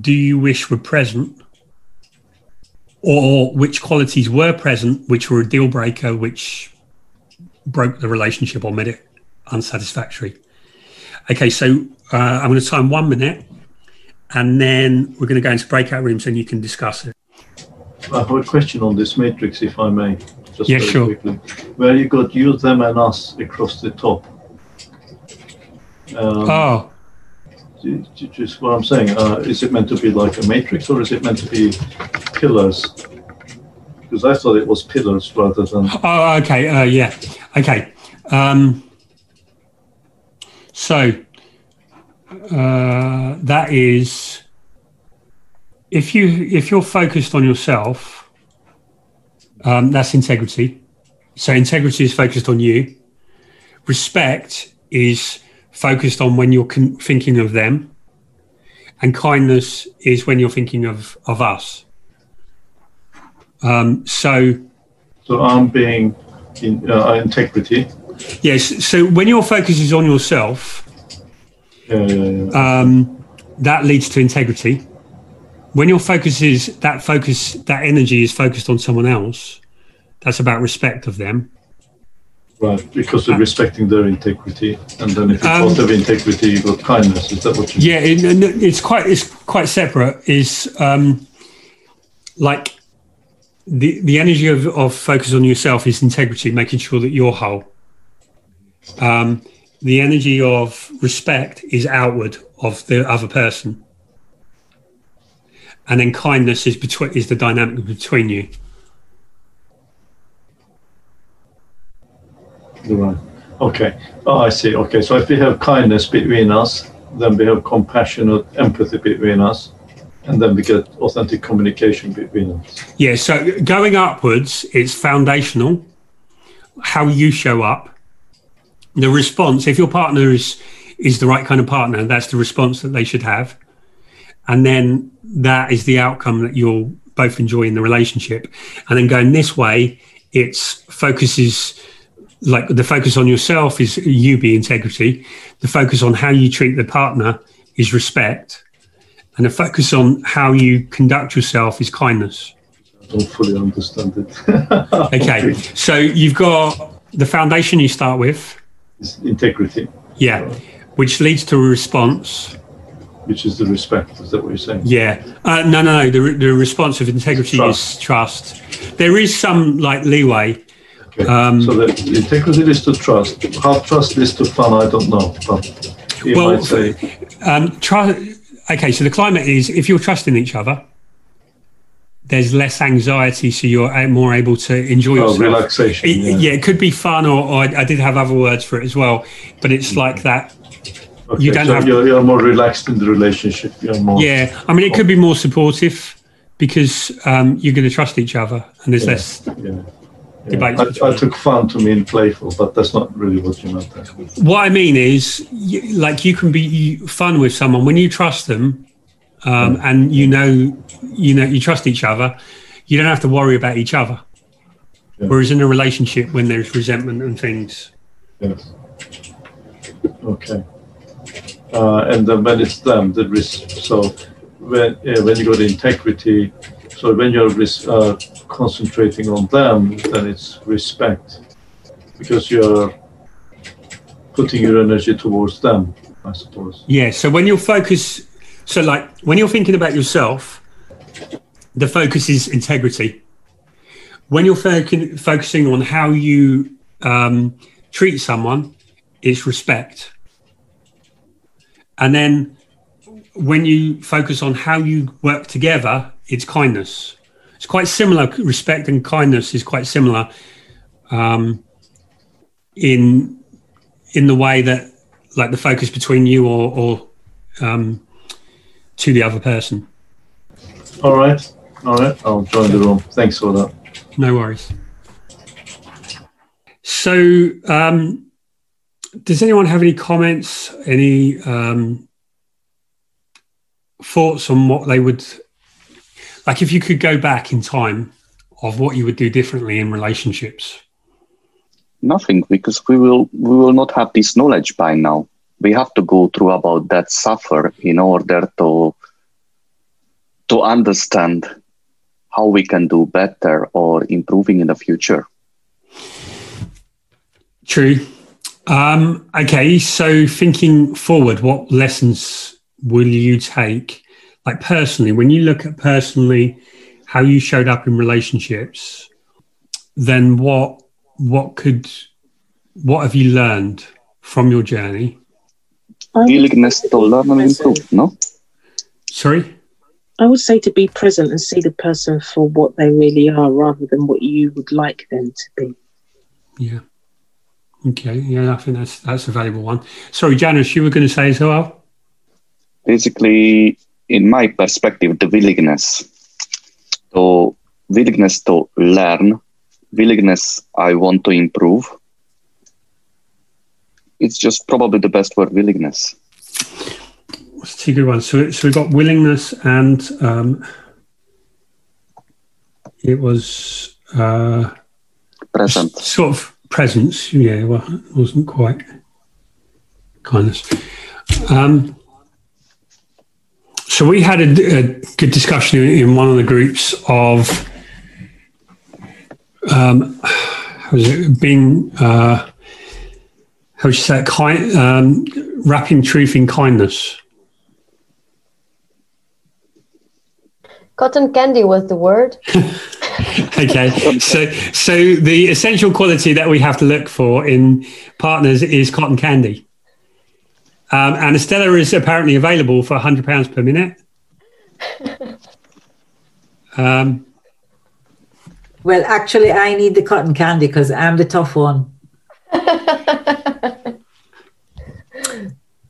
do you wish were present, or which qualities were present, which were a deal breaker, which broke the relationship or made it unsatisfactory? Okay, so uh, I'm going to time one minute and then we're going to go into breakout rooms and you can discuss it. I have a question on this matrix, if I may. Just yeah, sure. Quickly. Where you got you, them, and us across the top. Um, oh. Just what I'm saying. Uh, is it meant to be like a matrix or is it meant to be pillars? Because I thought it was pillars rather than. Oh, okay. Uh, yeah. Okay. Um, so uh, that is if you if you're focused on yourself, um, that's integrity. So integrity is focused on you. Respect is focused on when you're con- thinking of them, and kindness is when you're thinking of of us. Um, so, so I'm being in uh, integrity Yes. So when your focus is on yourself, yeah, yeah, yeah. Um, that leads to integrity. When your focus is that focus, that energy is focused on someone else, that's about respect of them. Right, because of respecting their integrity, and then if you um, have integrity, you've got kindness. Is that what you? Yeah, it, it's quite it's quite separate. Is um, like the the energy of, of focus on yourself is integrity, making sure that you're whole. Um, the energy of respect is outward of the other person, and then kindness is between is the dynamic between you. Right. Okay. Oh, I see. Okay. So if we have kindness between us, then we have compassionate empathy between us, and then we get authentic communication between us. Yeah. So going upwards, it's foundational. How you show up the response if your partner is is the right kind of partner that's the response that they should have and then that is the outcome that you'll both enjoy in the relationship. And then going this way it's focuses like the focus on yourself is you be integrity. The focus on how you treat the partner is respect. And the focus on how you conduct yourself is kindness. I don't fully understand it. *laughs* *laughs* Okay so you've got the foundation you start with. Is integrity. Yeah, which leads to a response. Which is the respect. Is that what you're saying? Yeah. Uh, no, no, no. The, the response of integrity trust. is trust. There is some like leeway. Okay. Um, so the integrity is to trust. How trust is to fun, I don't know. But you well, um, try, okay, so the climate is if you're trusting each other, there's less anxiety, so you're more able to enjoy oh, yourself. relaxation. It, yeah. yeah. it could be fun, or, or I, I, did have other words for it as well, but it's mm-hmm. like that. Okay, you don't so have you're, you're more relaxed in the relationship. You're more. Yeah, I mean, it could be more supportive because um, you're going to trust each other, and there's Yeah, less yeah. debate. I, I took fun to mean playful, but that's not really what you meant. What I mean is, you, like, you can be fun with someone when you trust them, um, and you know, you know, you trust each other. You don't have to worry about each other. Whereas in a relationship, when there's resentment and things, Yes. Okay. Uh, and then when it's them, the risk. So when uh, when you go to integrity, so when you're uh, concentrating on them, then it's respect, because you're putting your energy towards them, I suppose. Yeah. So when you're focus, so like when you're thinking about yourself, the focus is integrity. When you're foc- focusing on how you um, treat someone, it's respect. And then when you focus on how you work together, it's kindness. It's quite similar. Respect and kindness is quite similar um, in in the way that like the focus between you or, or um, to the other person. All right. All right. I'll join the room. Thanks for that. No worries. So, um, does anyone have any comments, any um, thoughts on what they would like if you could go back in time of what you would do differently in relationships? Nothing, because we will we will not have this knowledge by now. We have to go through about that suffer in order to to understand how we can do better or improving in the future. True. Um, okay, so thinking forward, what lessons will you take, like personally, when you look at personally how you showed up in relationships? Then what what could what have you learned from your journey? Willingness to learn and improve, no? Sorry? I would say to be present and see the person for what they really are rather than what you would like them to be. Yeah. Okay. Yeah, I think that's that's a valuable one. Sorry, Janice, you were going to say as well. Basically, in my perspective, the willingness to willingness to learn, willingness I want to improve. It's just probably the best word, willingness. That's two good ones. So, so we've got willingness and um, it was uh, present. Sort of presence. Yeah, well, it wasn't quite kindness. Um, so we had a, a good discussion in, one of the groups of um, how was it being uh, how would you say? Kind, um, wrapping truth in kindness. Cotton candy was the word. *laughs* *laughs* okay. So so the essential quality that we have to look for in partners is cotton candy. Um, and estella is apparently available for 100 pounds per minute. Um, Well, actually, I need the cotton candy because I'm the tough one. *laughs*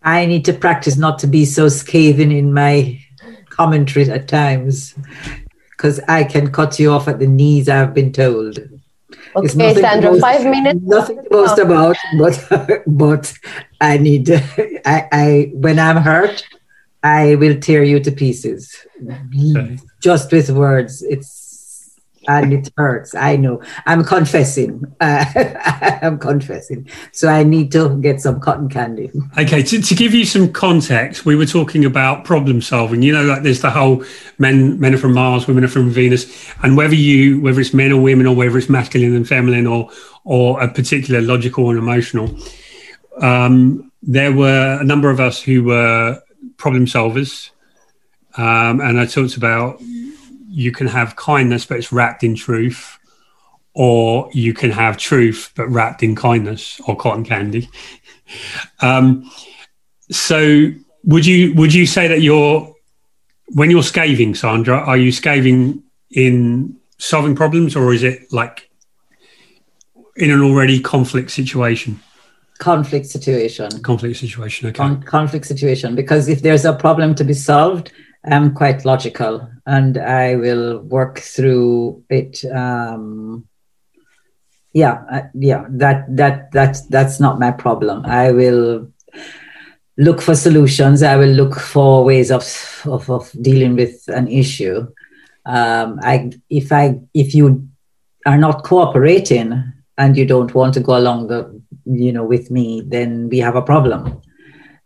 I need to practice not to be so scathing in my commentary at times because I can cut you off at the knees, I've been told. It's Okay, nothing Sandra, boast- five minutes. Nothing to boast about, but *laughs* but I need I, I when I'm hurt, I will tear you to pieces. Just with words. It's and it hurts. I know. I'm confessing. Uh, *laughs* I'm confessing. So I need to get some cotton candy. okay to, to give you some context we were talking about problem solving you know like there's the whole men men are from mars women are from venus and whether you whether it's men or women or whether it's masculine and feminine or or a particular logical and emotional um, there were a number of us who were problem solvers um, and i talked about you can have kindness but it's wrapped in truth or you can have truth but wrapped in kindness or cotton candy *laughs* um, so would you would you say that you're when you're scathing sandra are you scathing in solving problems or is it like in an already conflict situation conflict situation. Conflict situation. Okay. Con- conflict situation. Because if there's a problem to be solved, I'm quite logical, and I will work through it. Um, yeah, uh, yeah. That that that's that's not my problem. I will look for solutions. I will look for ways of of, of dealing with an issue. Um, I if I if you are not cooperating and you don't want to go along the you know with me, then we have a problem.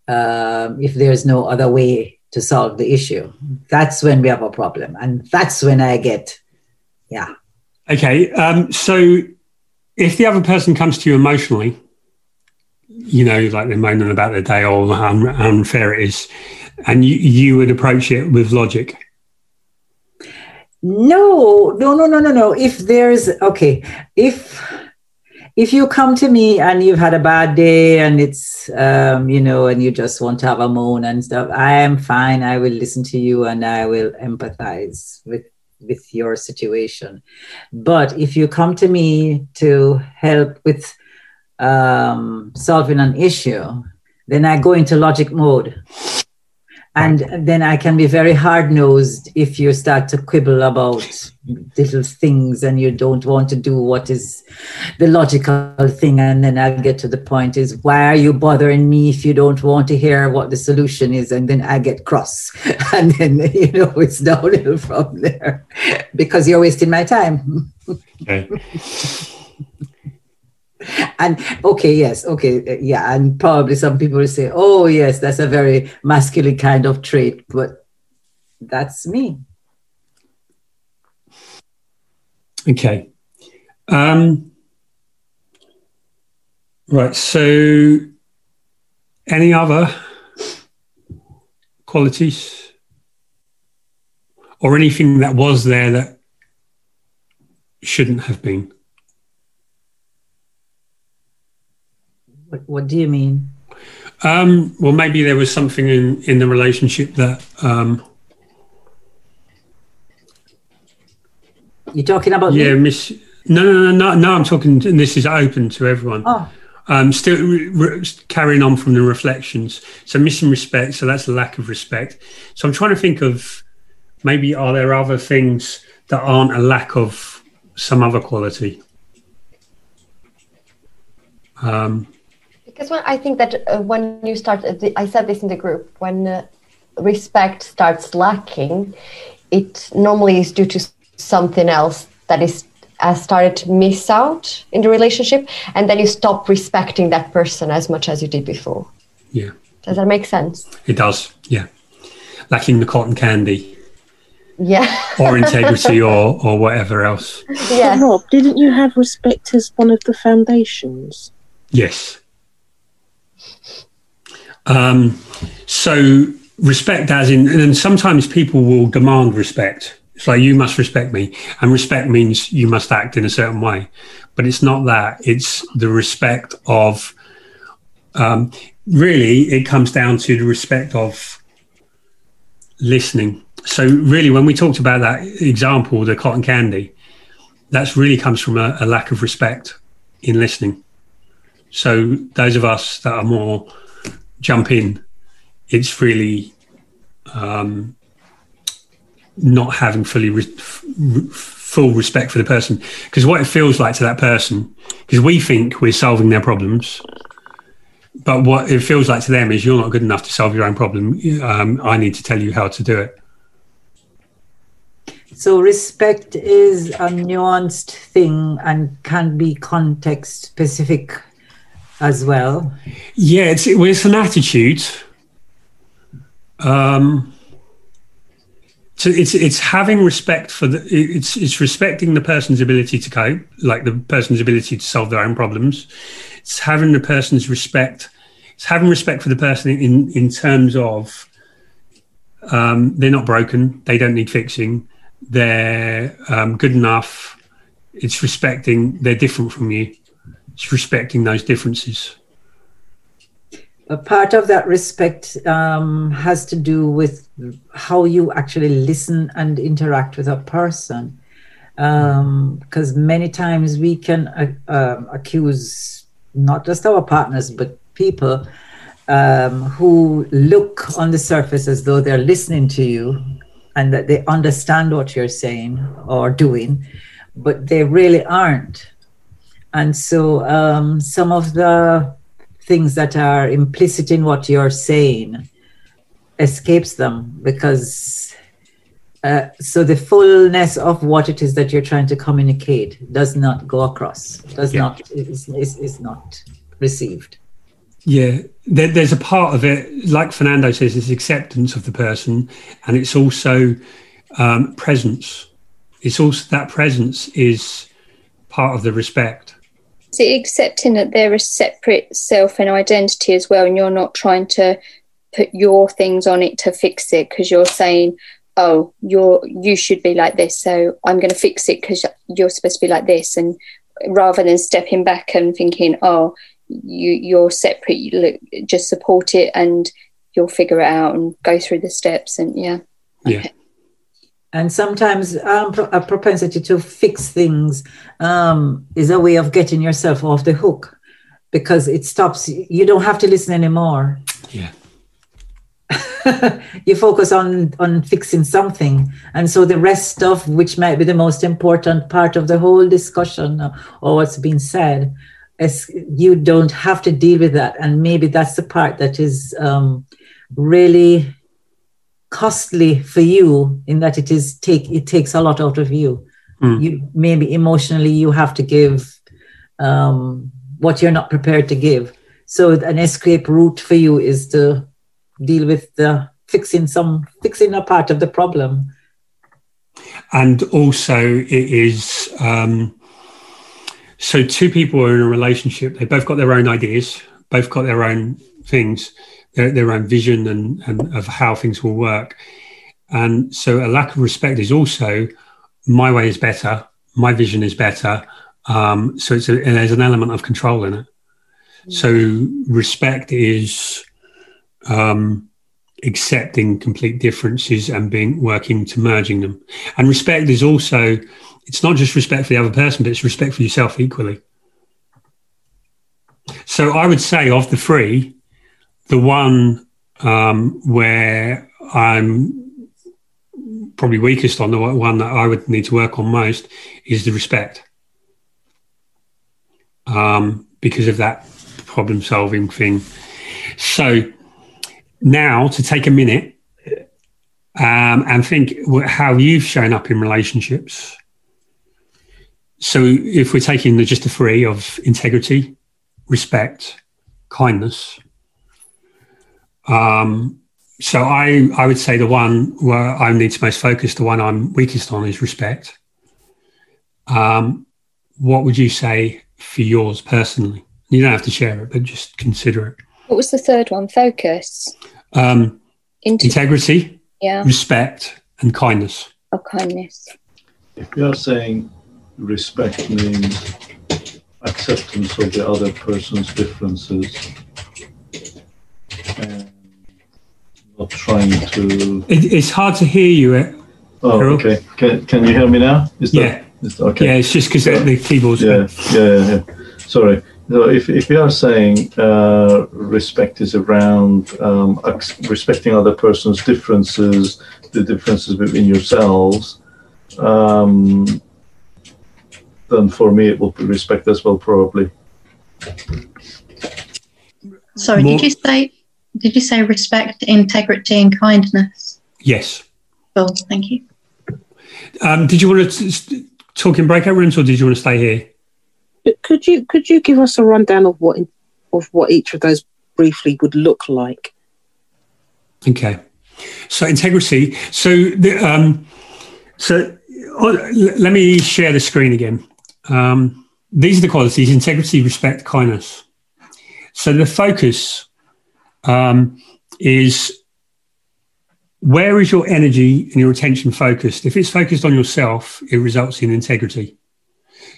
Um, if there's no other way to solve the issue, that's when we have a problem, and that's when I get, yeah. Okay, um, so if the other person comes to you emotionally, you know, like they're moaning about their day or how unfair it is, and you, you would approach it with logic. No, no, no, no, no, no. If there's okay, if if you come to me and you've had a bad day and it's um, you know and you just want to have a moan and stuff i am fine. I will listen to you and i will empathize with with your situation. But if you come to me to help with um, solving an issue then i go into logic mode and then I can be very hard nosed if you start to quibble about little things and you don't want to do what is the logical thing. And then I'll get to the point is, why are you bothering me if you don't want to hear what the solution is? And then I get cross. *laughs* And then, you know, it's downhill from there *laughs* because you're wasting my time. *laughs* Okay and okay yes okay yeah and probably some people will say oh yes that's a very masculine kind of trait but that's me. Okay. Um right so any other qualities or anything that was there that shouldn't have been What, what do you mean? Um, well, maybe there was something in, in the relationship that. Um, You're talking about yeah, me? Miss. No, no, no, no, no. I'm talking. And this is open to everyone. Oh. Um, still re- re- carrying on from the reflections. So missing respect. So that's a lack of respect. So I'm trying to think of maybe are there other things that aren't a lack of some other quality. Um, because when I think that uh, when you start, uh, I said this in the group, when uh, respect starts lacking, it normally is due to something else that is has started to miss out in the relationship, and then you stop respecting that person as much as you did before. Yeah. Does that make sense? It does. Yeah. Lacking the cotton candy. Yeah. or *laughs* integrity or or whatever else. Yeah. Rob, didn't you have respect as one of the foundations? Yes. Um, so respect as in, and sometimes people will demand respect. It's like you must respect me, and respect means you must act in a certain way, but it's not that. It's the respect of. Um, really, it comes down to the respect of listening. So really, when we talked about that example, the cotton candy, that's really comes from a, a lack of respect in listening. So those of us that are more jump in, it's really um, not having fully re- full respect for the person. Because what it feels like to that person because we think we're solving their problems but what it feels like to them is you're not good enough to solve your own problem. Um, i need to tell you how to do it. So respect is a nuanced thing and can be context specific as well? Yeah, it's it, it's an attitude. Um, so it's it's having respect for the it's it's respecting the person's ability to cope, like the person's ability to solve their own problems. It's having the person's respect. It's having respect for the person in in terms of um, they're not broken, they don't need fixing, they're um, good enough. It's respecting they're different from you it's respecting those differences. A part of that respect um, has to do with how you actually listen and interact with a person. Because um, many times we can uh, uh, accuse not just our partners, but people um, who look on the surface as though they're listening to you and that they understand what you're saying or doing, but they really aren't. And so um, some of the things that are implicit in what you're saying escapes them because uh, so the fullness of what it is that you're trying to communicate does not go across does yeah. not is, is, is not received. Yeah there, there's a part of it like fernando says it's acceptance of the person and it's also um, presence. It's also that presence is part of the respect is it accepting that they're a separate self and identity as well and you're not trying to put your things on it to fix it? Because you're saying oh you're you should be like this so i'm going to fix it because you're supposed to be like this and rather than stepping back and thinking oh you you're separate you look just support it and you'll figure it out and go through the steps and yeah. Yeah. Okay. And sometimes um, a propensity to fix things um, is a way of getting yourself off the hook because it stops you don't have to listen anymore. Yeah. *laughs* You focus on on fixing something. And so the rest stuff which might be the most important part of the whole discussion or what's been said is you don't have to deal with that. And maybe that's the part that is um, really costly for you in that it is take it takes a lot out of you. Mm. you maybe emotionally you have to give um, what you're not prepared to give. So an escape route for you is to deal with the fixing some fixing a part of the problem. And also it is um, so two people are in a relationship. They both got their own ideas both got their own things their, their own vision and, and of how things will work and so a lack of respect is also my way is better my vision is better um, so it's a, there's an element of control in it so respect is um, accepting complete differences and being working to merging them. And respect is also it's not just respect for the other person, but it's respect for yourself equally. So I would say of the three, the one um, where I'm probably weakest on, the one that I would need to work on most is the respect. Um, because of that problem solving thing. So now to take a minute um, and think how you've shown up in relationships. So, if we're taking the, just the three of integrity, respect, kindness, um, so I, I would say the one where I need to most focus, the one I'm weakest on is respect. Um, what would you say for yours personally? You don't have to share it, but just consider it. What was the third one? Focus. Um, integrity, yeah, respect, and kindness. Oh, kindness. If you are saying respect means acceptance of the other person's differences and not trying to. It, it's hard to hear you. Eh, oh, okay. Can, can you hear me now? Is that, yeah. Is, okay. Yeah, it's just because the keyboard's. Yeah, yeah, yeah. Sorry. So if, if we are saying uh, respect is around um, respecting other person's differences, the differences between yourselves, um, then for me it will be respect as well, probably. Sorry, More, did you say did you say respect, integrity, and kindness? Yes. Cool. Thank you. Um, did you want to talk in breakout rooms, or did you want to stay here? Could you could you give us a rundown of what of what each of those briefly would look like? Okay, so integrity. So the um, so oh, let me share the screen again. Um, these are the qualities: integrity, respect, kindness. So the focus um, is where is your energy and your attention focused? If it's focused on yourself, it results in integrity.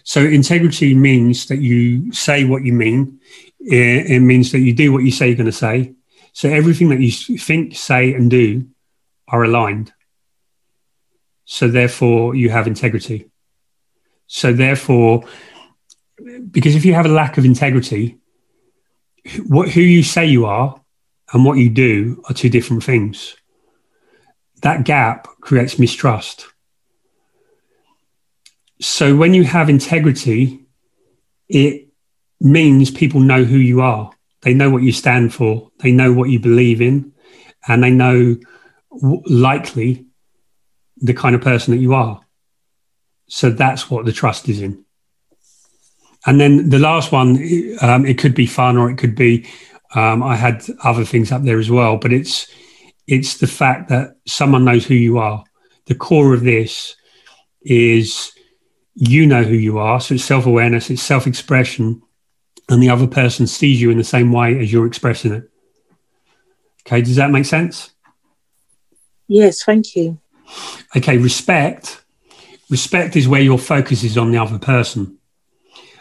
So integrity means that you say what you mean. It, means that you do what you say you're going to say. So everything that you think, say, and do are aligned. So therefore, you have integrity. So therefore, because if you have a lack of integrity, what who you say you are and what you do are two different things. That gap creates mistrust. So when you have integrity, it means people know who you are. They know what you stand for. They know what you believe in, and they know likely the kind of person that you are. So that's what the trust is in. And then the last one, um, it could be fun or it could be. Um, I had other things up there as well, but it's it's the fact that someone knows who you are. The core of this is you know who you are, so it's self awareness, it's self expression, and the other person sees you in the same way as you're expressing it. Okay, does that make sense? Yes, thank you. Okay, respect. Respect is where your focus is on the other person.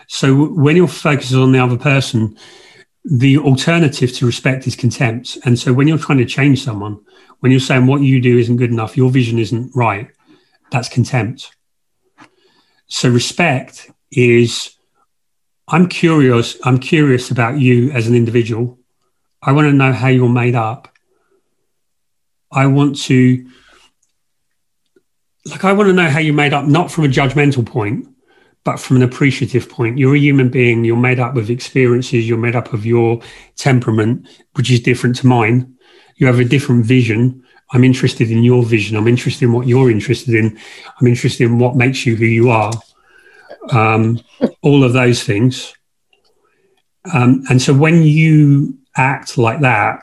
So when your focus is on the other person, the alternative to respect is contempt. And so when you're trying to change someone, when you're saying what you do isn't good enough, your vision isn't right, that's contempt. So respect is I'm curious, I'm curious about you as an individual. I want to know how you're made up. I want to like I want to know how you're made up, not from a judgmental point, but from an appreciative point. You're a human being, you're made up of experiences, you're made up of your temperament, which is different to mine. You have a different vision. I'm interested in your vision. I'm interested in what you're interested in. I'm interested in what makes you who you are. Um, all of those things. Um, and so when you act like that,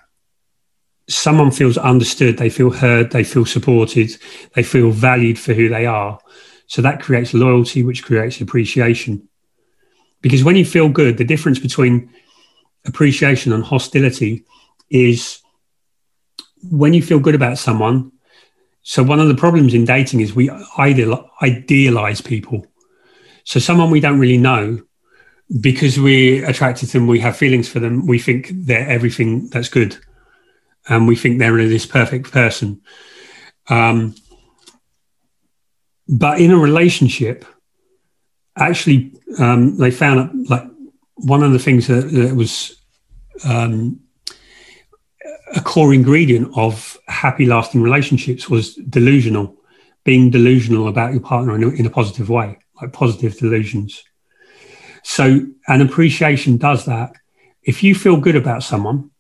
someone feels understood, they feel heard, they feel supported, they feel valued for who they are. So that creates loyalty, which creates appreciation. Because when you feel good, the difference between appreciation and hostility is when you feel good about someone. So, one of the problems in dating is we idealize people. So, someone we don't really know, because we're attracted to them, we have feelings for them, we think they're everything that's good. And we think they're this perfect person. Um, but in a relationship, actually, um, they found that like one of the things that, that was um, a core ingredient of happy, lasting relationships was delusional, being delusional about your partner in a, in a positive way, like positive delusions. So, an appreciation does that. If you feel good about someone,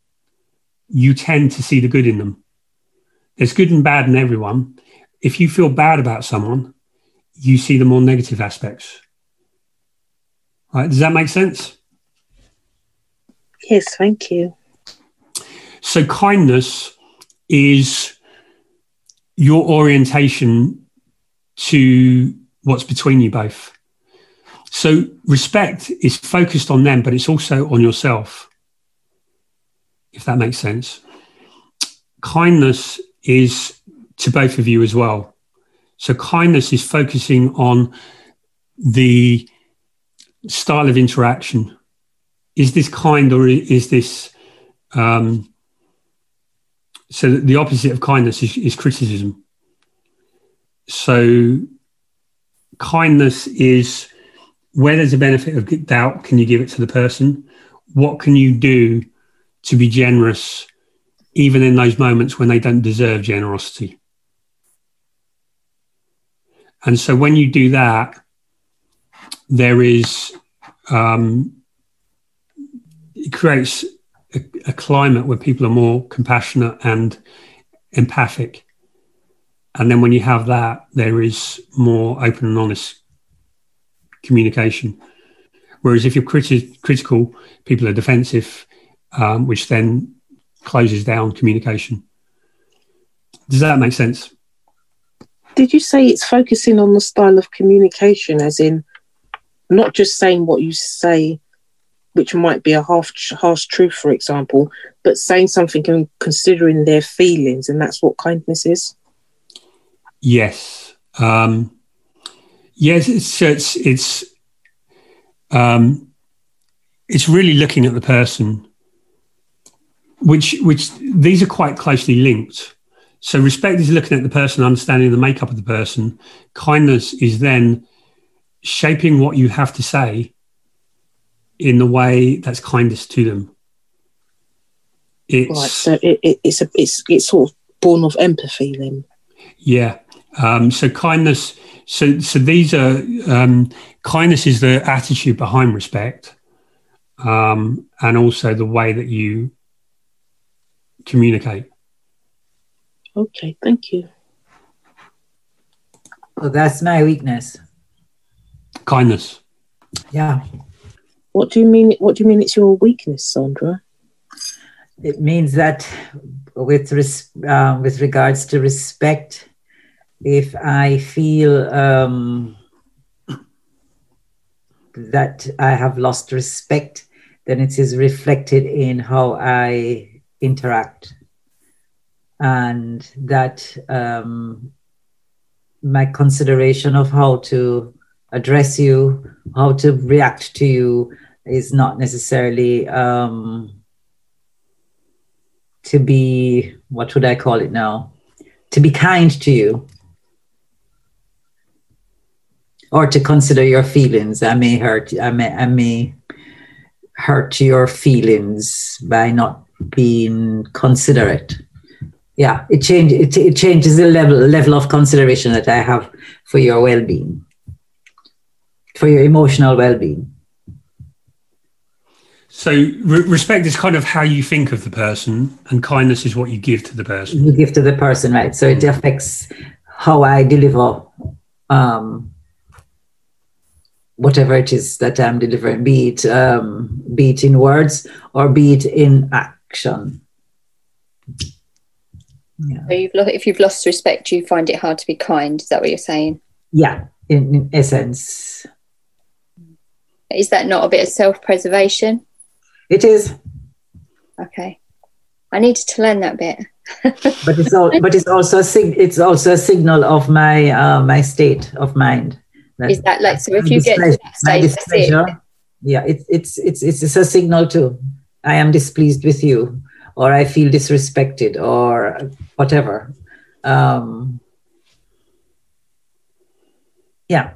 you tend to see the good in them. There's good and bad in everyone, if you feel bad about someone, you see the more negative aspects. Right? Does that make sense? Yes, thank you. So, kindness is your orientation to what's between you both. So, respect is focused on them, but it's also on yourself, if that makes sense. Kindness is to both of you as well. So kindness is focusing on the style of interaction. Is this kind or is this? Um, so the opposite of kindness is, is criticism. So kindness is where there's a benefit of doubt, can you give it to the person? What can you do to be generous, even in those moments when they don't deserve generosity? And so when you do that, there is, um, it creates a, a climate where people are more compassionate and empathic. And then when you have that, there is more open and honest communication. Whereas if you're criti- critical, people are defensive, um, which then closes down communication. Does that make sense? Did you say it's focusing on the style of communication, as in not just saying what you say, which might be a half harsh truth, for example, but saying something and considering their feelings, and that's what kindness is. Yes, um, yes. It's it's it's um, it's really looking at the person, which which these are quite closely linked. So respect is looking at the person, understanding the makeup of the person. Kindness is then shaping what you have to say in the way that's kindest to them. It's right. So it, it, it's a it's it's sort of born of empathy then. Yeah. Um, so kindness. So so these are um, kindness is the attitude behind respect, um, and also the way that you communicate. Okay, thank you. Well, that's my weakness. Kindness. Yeah. What do you mean? What do you mean? It's your weakness, Sandra? It means that with res- uh, with regards to respect, if I feel um, that I have lost respect, then it is reflected in how I interact, and that um, my consideration of how to address you, how to react to you, is not necessarily. Um, to be what would I call it now? To be kind to you. Or to consider your feelings. I may hurt I may I may hurt your feelings by not being considerate. Yeah, it change it, it changes the level level of consideration that I have for your well-being, for your emotional well-being. So re- respect is kind of how you think of the person, and kindness is what you give to the person. You give to the person, right? So it affects how I deliver um, whatever it is that I'm delivering, be it um, be it in words or be it in action. Yeah. So you've lo- if you've lost respect, you find it hard to be kind. Is that what you're saying? Yeah, in, in essence. Is that not a bit of self-preservation? It is. Okay. I needed to learn that bit. *laughs* but it's all, but it's also a sig- it's also a signal of my uh, my state of mind. That is that like so if you get to that stage, displeasure, it. yeah, it's it's it's it's a signal too. I am displeased with you, or I feel disrespected, or whatever. Um, yeah.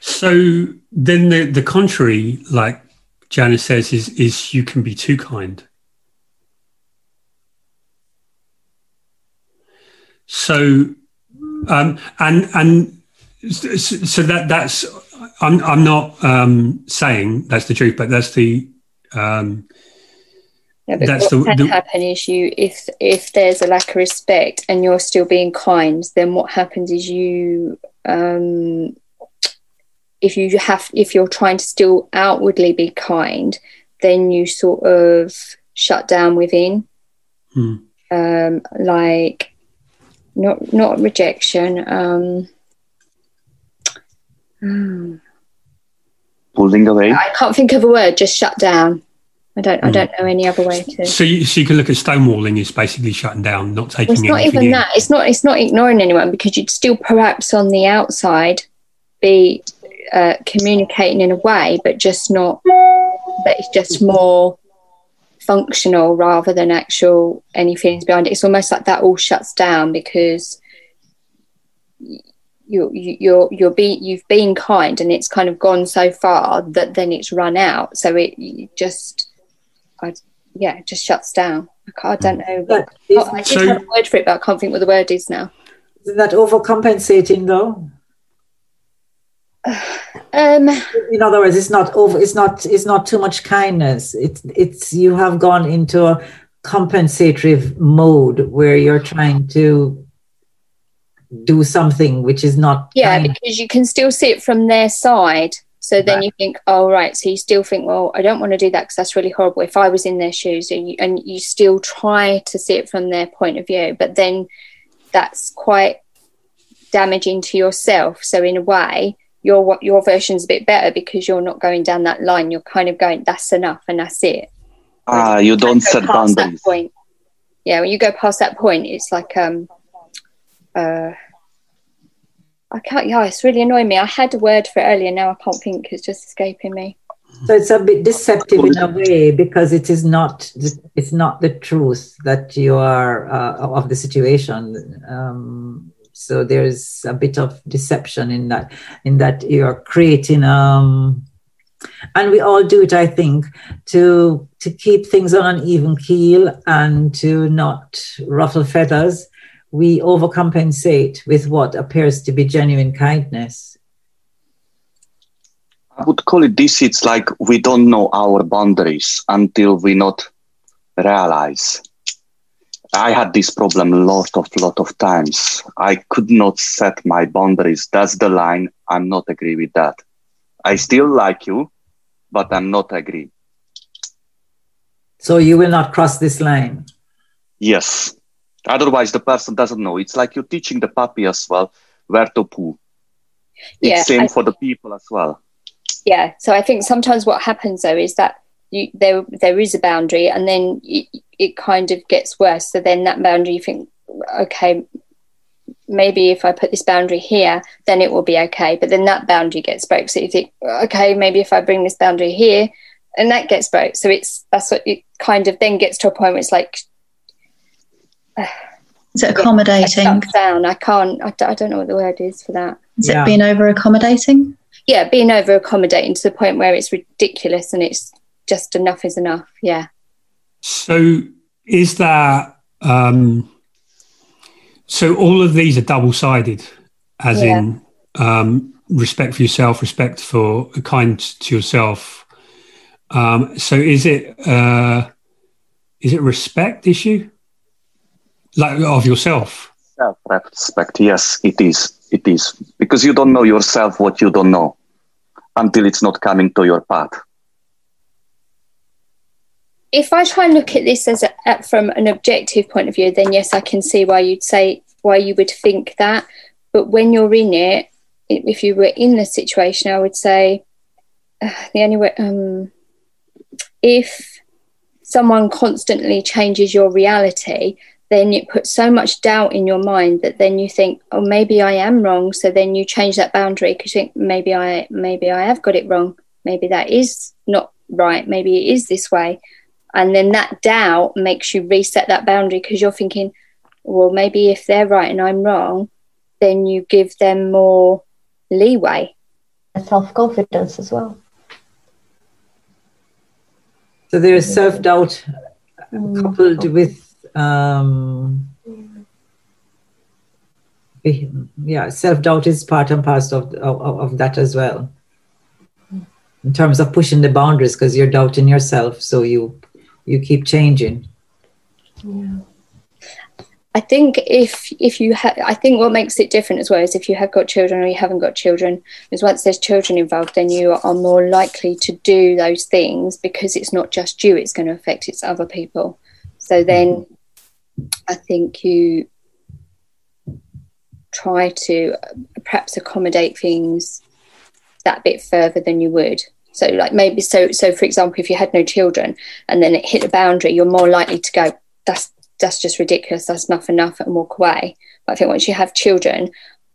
So then the the contrary, like Janice says, is is you can be too kind. So, um, and and so that that's I'm I'm not um, saying that's the truth, but that's the um, yeah, but that's what the, can the, happen is you if if there's a lack of respect and you're still being kind, then what happens is you um, if you have if you're trying to still outwardly be kind then you sort of shut down within. Hmm. um like not not rejection um *sighs* pulling away. I can't think of a word just shut down I don't. I hmm. don't know any other way to. So you, so you can look at stonewalling is basically shutting down, not taking. Well, it's not even in. that. It's not. It's not ignoring anyone because you'd still perhaps on the outside be uh, communicating in a way, but just not, but it's just more functional rather than actual any feelings behind it. It's almost like that all shuts down because you you're you're be you've been kind and it's kind of gone so far that then it's run out. So it just, I yeah, it just shuts down. I, I don't know. What, I did so, have a word for it, but I can't think what the word is now. Isn't that overcompensating though? *sighs* Um, in other words, it's not over. It's not. It's not too much kindness. It's. It's. You have gone into a compensative mode where you're trying to do something which is not. Yeah, kind. because you can still see it from their side. So then right. you think, oh right. So you still think, well, I don't want to do that because that's really horrible. If I was in their shoes, and you, and you still try to see it from their point of view, but then that's quite damaging to yourself. So in a way, your your version's a bit better because you're not going down that line. You're kind of going, that's enough and that's it. Ah, you don't set boundaries. point. Yeah, when you go past that point, it's like um uh I can't yeah, it's really annoying me. I had a word for it earlier, now I can't think it's just escaping me. So it's a bit deceptive in a way because it is not it's not the truth that you are uh, of the situation. Um, so there's a bit of deception in that in that you're creating um and we all do it i think to to keep things on an even keel and to not ruffle feathers we overcompensate with what appears to be genuine kindness i would call it this it's like we don't know our boundaries until we not realize I had this problem a lot of lot of times. I could not set my boundaries. That's the line. I'm not agree with that. I still like you, but I'm not agree. So you will not cross this line. Yes. Otherwise, the person doesn't know. It's like you're teaching the puppy as well where to poo. It's Yeah, same I- for the people as well. yeah so i think sometimes what happens though is that you, there there is a boundary and then it, it kind of gets worse so then that boundary you think okay maybe if i put this boundary here then it will be okay but then that boundary gets broke so you think okay maybe if i bring this boundary here and that gets broke so it's that's what it kind of then gets to a point where it's like Is it accommodating? Shut down i can't I, d- I don't know what the word is for that Is it being over accommodating? yeah being over accommodating to the point where it's ridiculous and it's just enough is enough yeah So is that um, so? All of these are double sided, as Yeah. in um, respect for yourself, respect for kind to yourself. Um, so is it uh, is it respect issue like of yourself? Self-respect. Yes, it is. It is because you don't know yourself what you don't know until it's not coming to your path. if I try and look at this as a, from an objective point of view, then yes, I can see why you'd say why you would think that. But when you're in it, if you were in the situation, I would say uh, the only way um, if someone constantly changes your reality, then it puts so much doubt in your mind that then you think, oh, maybe I am wrong. So then you change that boundary because you think maybe I maybe I have got it wrong. Maybe that is not right. Maybe it is this way and then that doubt makes you reset that boundary because you're thinking well maybe if they're right and i'm wrong then you give them more leeway self confidence as well. So there is self doubt coupled mm. with, um, yeah, self doubt is part and parcel of, of, of that as well. In terms of pushing the boundaries, because you're doubting yourself, so you you keep changing. Yeah. i think if if you have i think what makes it different as well is if you have got children or you haven't got children is once there's children involved then you are more likely to do those things because it's not just you it's going to affect it's other people so then i think you try to uh, perhaps accommodate things that bit further than you would. So like maybe so so for example if you had no children and then it hit a boundary you're more likely to go that's that's just ridiculous. That's enough enough and walk away. But i think once you have children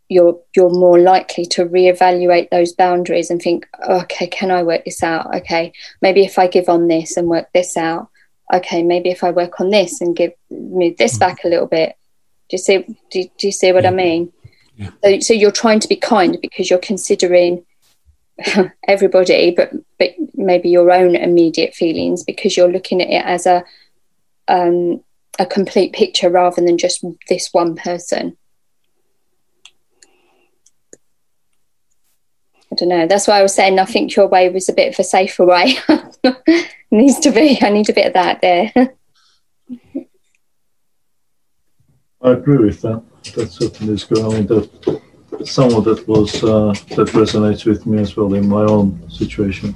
you're you're more likely to reevaluate those boundaries and think okay can i work this out? Okay maybe if i give on this and work this out okay maybe if i work on this and give move this back a little bit do you see do, you- do you see what i mean? So, so you're trying to be kind because you're considering *laughs* everybody but but maybe your own immediate feelings because you're looking at it as a um a complete picture rather than just this one person don't know. That's why I was saying I think your way was a bit of a safer way. *laughs* Needs to be. I need a bit of that there. I agree with that. That certainly is good. I mean, that some of that was uh, that resonates with me as well in my own situation.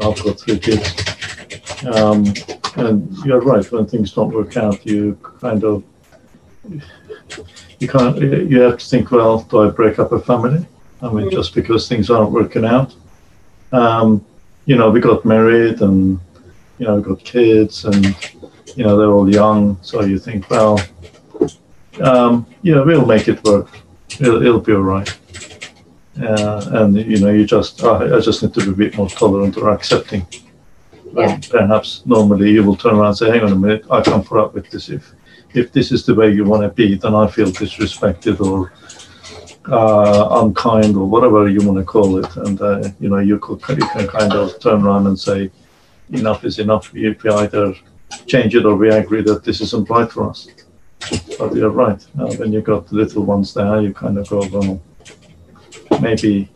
I've got three kids, um, and you're right. When things don't work out, you kind of you can't. You have to think. Well, do I break up a family? I mean, just because things aren't working out. Um, you know, we got married, and you know, we got kids, and you know, they're all young. So you think, well, um, you know, we'll make it work. It'll, it'll be all right. Uh, and you know, you just, I I just need to be a bit more tolerant or accepting. Yeah. Perhaps normally you will turn around and say, "Hang on a minute, I can't put up with this. If if this is the way you want to be, then I feel disrespected or uh, unkind or whatever you want to call it, and uh, you know you could you can kind of turn around and say enough is enough. We, we either change it or we agree that this isn't right for us. But you're right. Uh, when you got the little ones there, you kind of go, well, maybe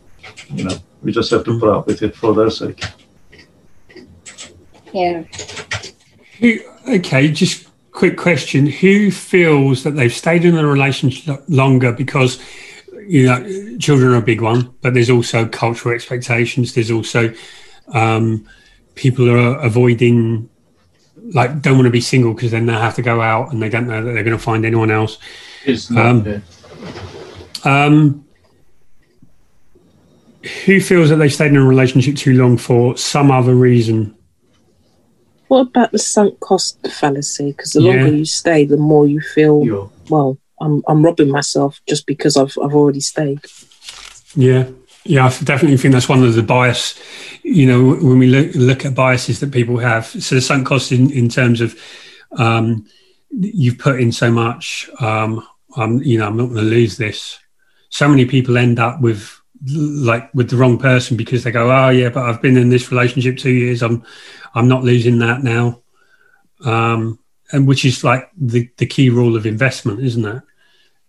you know we just have to put up with it for their sake. Yeah. Who, okay, just quick question. Who feels that they've stayed in a relationship longer because, you know, children are a big one, but there's also cultural expectations. There's also um, people are avoiding, like, don't want to be single because then they have to go out and they don't know that they're going to find anyone else. It's not Um, um, who feels that they've stayed in a relationship too long for some other reason? What about the sunk cost fallacy? Because the Yeah. longer you stay, the more you feel, well, I'm, I'm robbing myself just because I've, I've already stayed. Yeah, yeah, I definitely think that's one of the bias. You know, when we look, look at biases that people have, so the sunk cost in, in terms of um, you've put in so much. Um, I'm, you know, I'm not going to lose this. So many people end up with like with the wrong person because they go, oh yeah, but I've been in this relationship two years. I'm, I'm not losing that now. Um, and which is like the the key rule of investment, isn't it?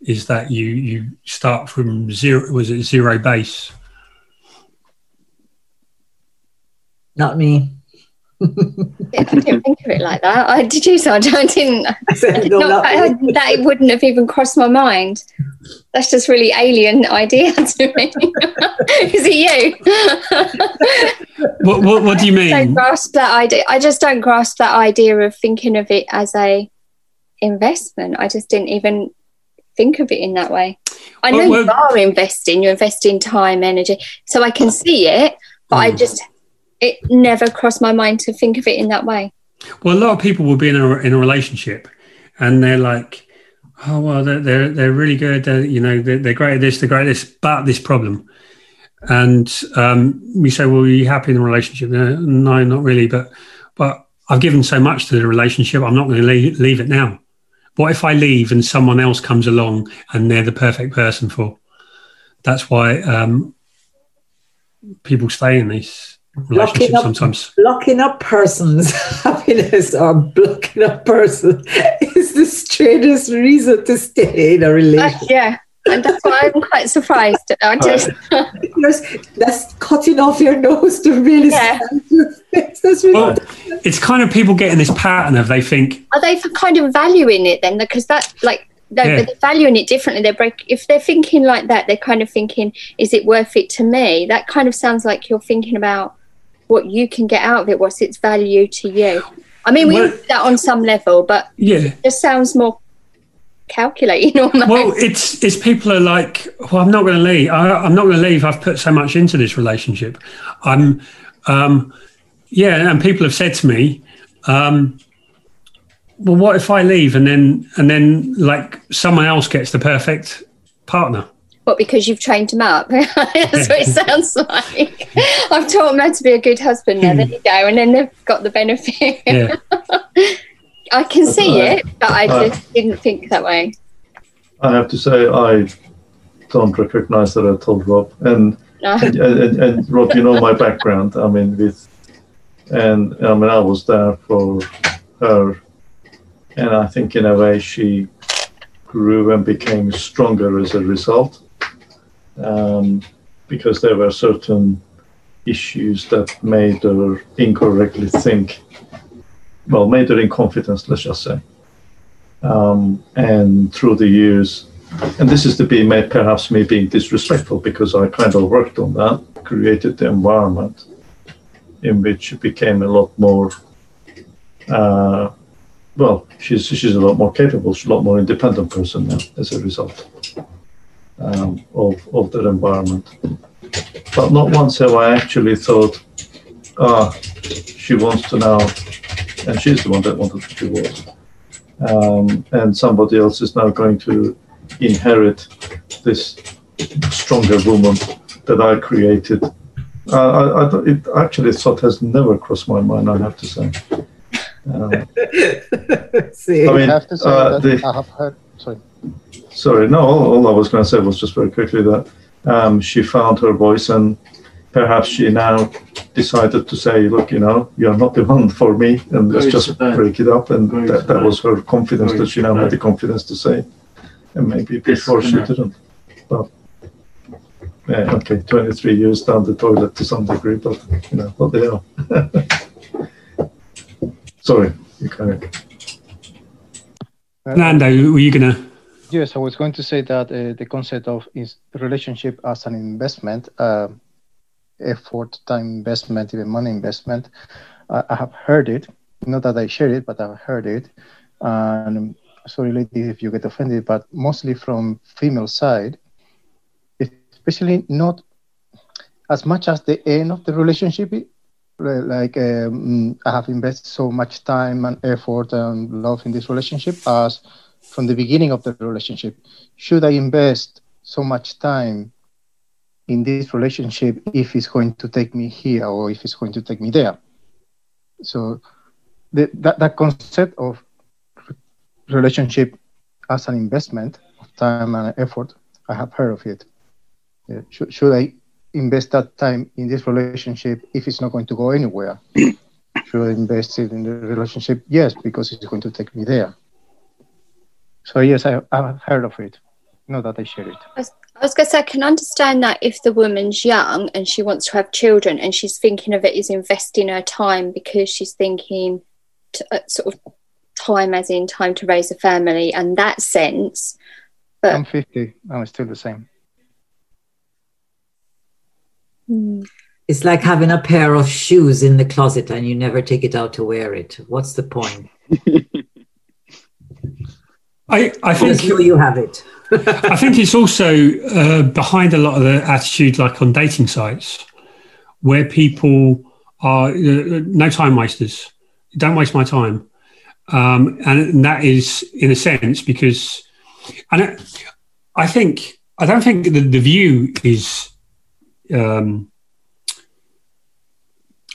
Is that you you start from zero? Was it zero base? Not me. *laughs* I didn't think of it like that. I did you so *laughs* I didn't. I did *laughs* no, not, not I, that wouldn't have even crossed my mind. That's just really alien idea to me. Is it you? What what, what do you I don't mean? grasp that idea. I just don't grasp that idea of thinking of it as a investment. I just didn't even think of it in that way. I know Well, you are investing. You're investing time, energy, so I can see it. But I just it never crossed my mind to think of it in that way. Well, a lot of people will be in a in a relationship, and they're like, "Oh well, they're they're, they're really good. They're, you know, they're, they're great at this, they're great at this, but this problem." And um, we say, "Well, are you happy in the relationship?" No, no, not really. But but I've given so much to the relationship. I'm not going to leave, leave it now. What if I leave and someone else comes along and they're the perfect person for? That's why um, people stay in these Locking relationships up, sometimes. blocking up persons' *laughs* happiness or blocking up person *laughs* is the strangest reason to stay in a Uh, relationship. yeah, and that's why I'm quite surprised. I just Because that's cutting off your nose to really Yeah. stand your face. That's really Well, it's kind of people getting this pattern of they think, are they kind of valuing it then? Because that like no, Yeah. but they're valuing it differently. They're break if they're thinking like that, they're kind of thinking, is it worth it to me? That kind of sounds like you're thinking about what you can get out of it, what's its value to you. I mean, we Well- do that on some level, but yeah, it just sounds more calculating *laughs* almost. Well, it's it's people are like, well, I'm not going to leave. I, I'm not going to leave. I've put so much into this relationship. I'm, um, yeah, and people have said to me, um, well, what if I leave and then and then like someone else gets the perfect partner? What, because you've trained him up? *laughs* That's what it sounds like. *laughs* I've taught them how to be a good husband now. There you go. And then they've got the benefit. Yeah. I can see Uh, it, but I just didn't think that way. I have to say I don't recognize that I told Rob, and No. and, and, and Rob, you know my background. I mean, with and I mean I was there for her, and I think in a way she grew and became stronger as a result, um, because there were certain issues that made her incorrectly think. Well, her in confidence. Let's just say. Um, and through the years, and this is to be perhaps me being disrespectful because I kind of worked on that, created the environment in which it became a lot more. Uh, well, she's she's a lot more capable. She's a lot more independent person now as a result um, of of that environment. But not once have I actually thought, ah, she wants to now, and she's the one that wanted to divorce um, and somebody else is now going to inherit this stronger woman that I created. Uh, I, I, don't- it actually thought has never crossed my mind. I have to say. Um, *laughs* See, I mean, I have to say uh, that the- I have heard. Sorry. sorry, no, all, all I was going to say was just very quickly that um, she found her voice and perhaps she now decided to say, look, you know, you're not the one for me, and let's just break it up. And that, that was her confidence that she now had the confidence to say. And maybe before she didn't. But yeah, okay, 23 years down the toilet to some degree, but you know, what the hell. *laughs* Sorry, you kind of. Nando, were you going to? Yes, I was going to say that uh, the concept of is relationship as an investment, uh, effort, time investment, even money investment, I, I have heard it. Not that I share it, but I've heard it. And sorry, ladies, if you get offended, but mostly from female side, especially not as much as the end of the relationship like um, I have invested so much time and effort and love in this relationship as from the beginning of the relationship. Should I invest so much time in this relationship if it's going to take me here or if it's going to take me there? So the, that, that concept of relationship as an investment of time and effort, I have heard of it. Yeah. Should, should I invest that time in this relationship if it's not going to go anywhere? *clears throat* Should I invest it in the relationship? Yes, because it's going to take me there. So yes, I, I've heard of it. Not that I share it. I was, going to say, I can understand that if the woman's young and she wants to have children and she's thinking of it as investing her time because she's thinking to, uh, sort of time as in time to raise a family and that sense. But I'm 50. I'm still the same. It's like having a pair of shoes in the closet and you never take it out to wear it. What's the point? *laughs* I, I think you, you have it. I think it's also uh, behind a lot of the attitude, like on dating sites, where people are uh, no time wasters. Don't waste my time, um, and that is in a sense because, and it, I think I don't think the, the view is um,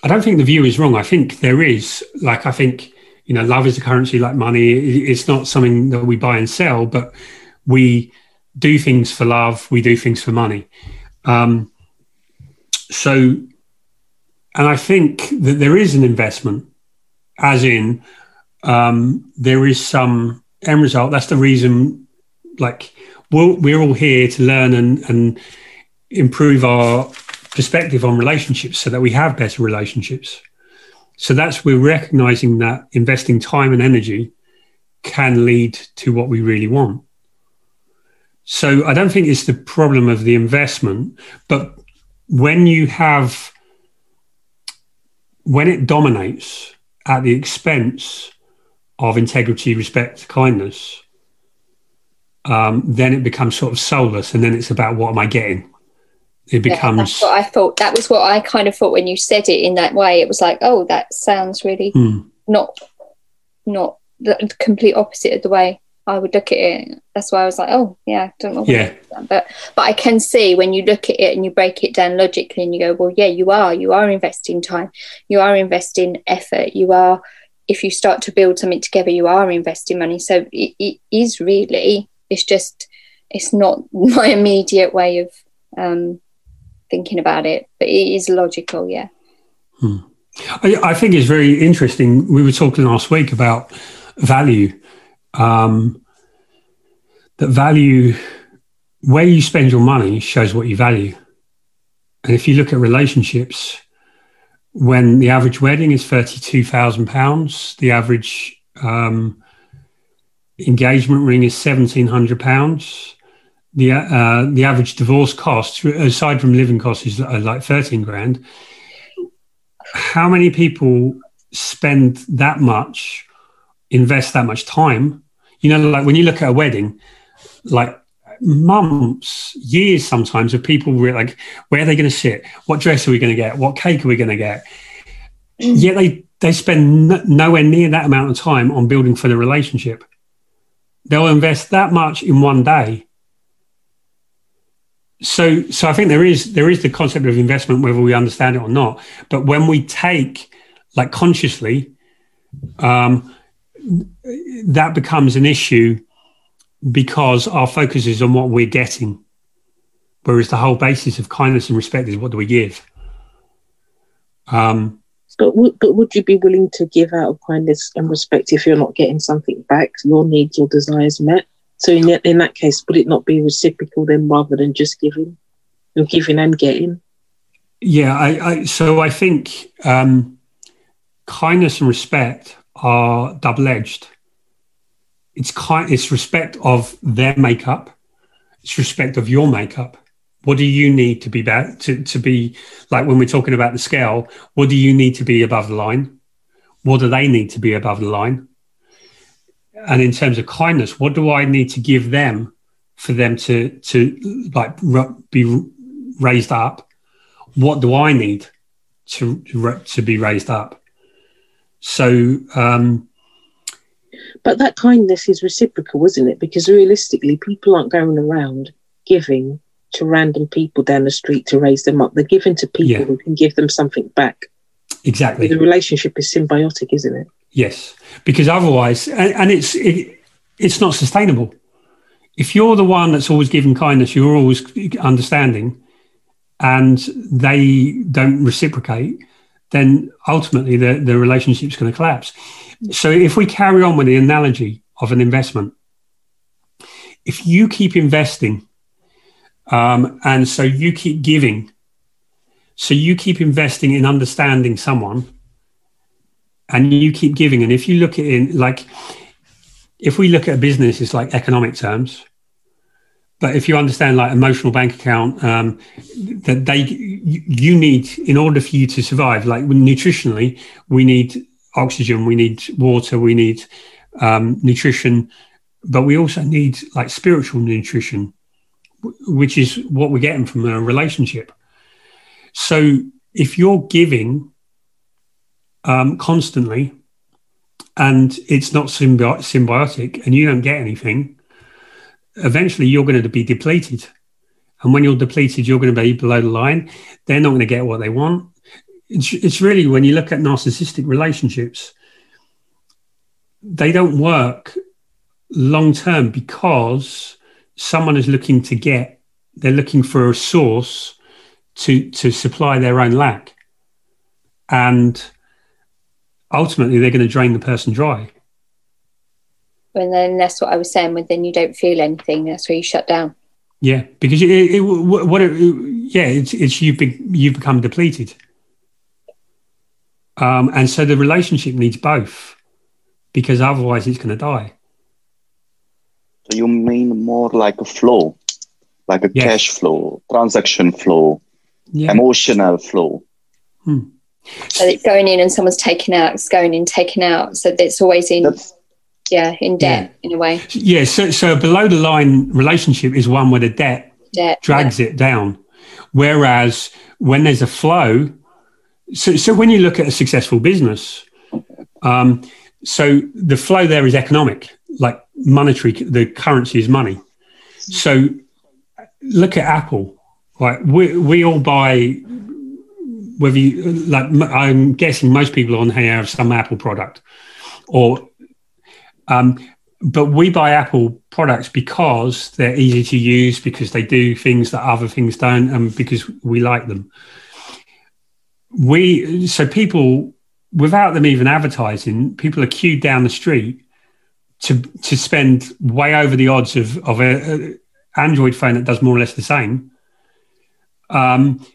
I don't think the view is wrong. I think there is, like, I think, you know, love is a currency like money. It's not something that we buy and sell, but we do things for love, we do things for money. Um, so, and I think that there is an investment, as in, um, there is some end result. That's the reason, like, we're, we're all here to learn and, and improve our perspective on relationships so that we have better relationships. So that's we're recognizing that investing time and energy can lead to what we really want. So I don't think it's the problem of the investment, but when you have when it dominates at the expense of integrity, respect, kindness, um, then it becomes sort of soulless, and then it's about what am I getting? it becomes. Yeah, that's what I thought. That was what I kind of thought when you said it in that way. It was like, oh, that sounds really mm. not not the complete opposite of the way I would look at it. That's why I was like, oh, yeah, I don't know. Yeah. But but I can see when you look at it and you break it down logically, and you go, well, yeah, you are. You are investing time. You are investing effort. You are. If you start to build something together, you are investing money. So it, it is really. It's just. It's not *laughs* my immediate way of um, thinking about it, but it is logical, yeah. Hmm. I, I, think it's very interesting. We were talking last week about value. Um, that value, where you spend your money shows what you value. And if you look at relationships, when the average wedding is £32,000, the average um, engagement ring is £1,700 the uh, the average divorce cost, aside from living costs, is like thirteen grand. How many people spend that much, invest that much time? You know, like when you look at a wedding, like months, years sometimes of people like, where are they going to sit? What dress are we going to get? What cake are we going to get? Yet they they spend n- nowhere near that amount of time on building for the relationship. They'll invest that much in one day so so I think there is there is the concept of investment whether we understand it or not. But when we take like consciously, um, that becomes an issue because our focus is on what we're getting, whereas the whole basis of kindness and respect is what do we give. Um, but w- but would you be willing to give out of kindness and respect if you're not getting something back, your needs or desires met? So in that, in that case, would it not be reciprocal then, rather than just giving, or giving and getting? Yeah, I, I so I think um, kindness and respect are double edged. It's kind, it's respect of their makeup, it's respect of your makeup. What do you need to be back to, to be like when we're talking about the scale? What do you need to be above the line? What do they need to be above the line? And in terms of kindness, what do I need to give them for them to to like be raised up? What do I need to to be raised up? So, um, but that kindness is reciprocal, isn't it? Because realistically, people aren't going around giving to random people down the street to raise them up. They're given to people yeah. who can give them something back. Exactly. The relationship is symbiotic, isn't it? Yes, because otherwise, and, and it's it, it's not sustainable. If you're the one that's always giving kindness, you're always understanding, and they don't reciprocate, then ultimately the, the relationship's going to collapse. So if we carry on with the analogy of an investment, if you keep investing um, and so you keep giving. So you keep investing in understanding someone and you keep giving. And if you look at it in like, if we look at a business, it's like economic terms. But if you understand like emotional bank account, um, that they you need in order for you to survive. Like nutritionally, we need oxygen, we need water, we need um, nutrition, but we also need like spiritual nutrition which is what we're getting from a relationship. So if you're giving um, constantly and it's not symbi- symbiotic and you don't get anything, eventually you're going to be depleted. And when you're depleted, you're going to be below the line. They're not going to get what they want. It's, it's really when you look at narcissistic relationships, they don't work long term because someone is looking to get, they're looking for a source to to supply their own lack, and ultimately they're going to drain the person dry. And then that's what I was saying. When then you don't feel anything, that's where you shut down. Yeah, because it, it, what it, yeah, it's, it's you've be, you've become depleted, um, and so the relationship needs both, because otherwise it's going to die. So you mean more like a flow, like a yes. cash flow, transaction flow, yeah. emotional flow. Hmm. So it's going in and someone's taking out, it's going in, taking out. So it's always in, That's, yeah, in debt yeah. in a way. Yeah. So, so below the line relationship is one where the debt, debt drags yeah. it down. Whereas when there's a flow, so, so when you look at a successful business, um, so the flow there is economic like monetary, the currency is money. So look at Apple. Right, we we all buy. Whether you like, I'm guessing most people on here have some Apple product, or, um, but we buy Apple products because they're easy to use, because they do things that other things don't, and because we like them. We so people without them even advertising, people are queued down the street to to spend way over the odds of of a, a Android phone that does more or less the same. Um,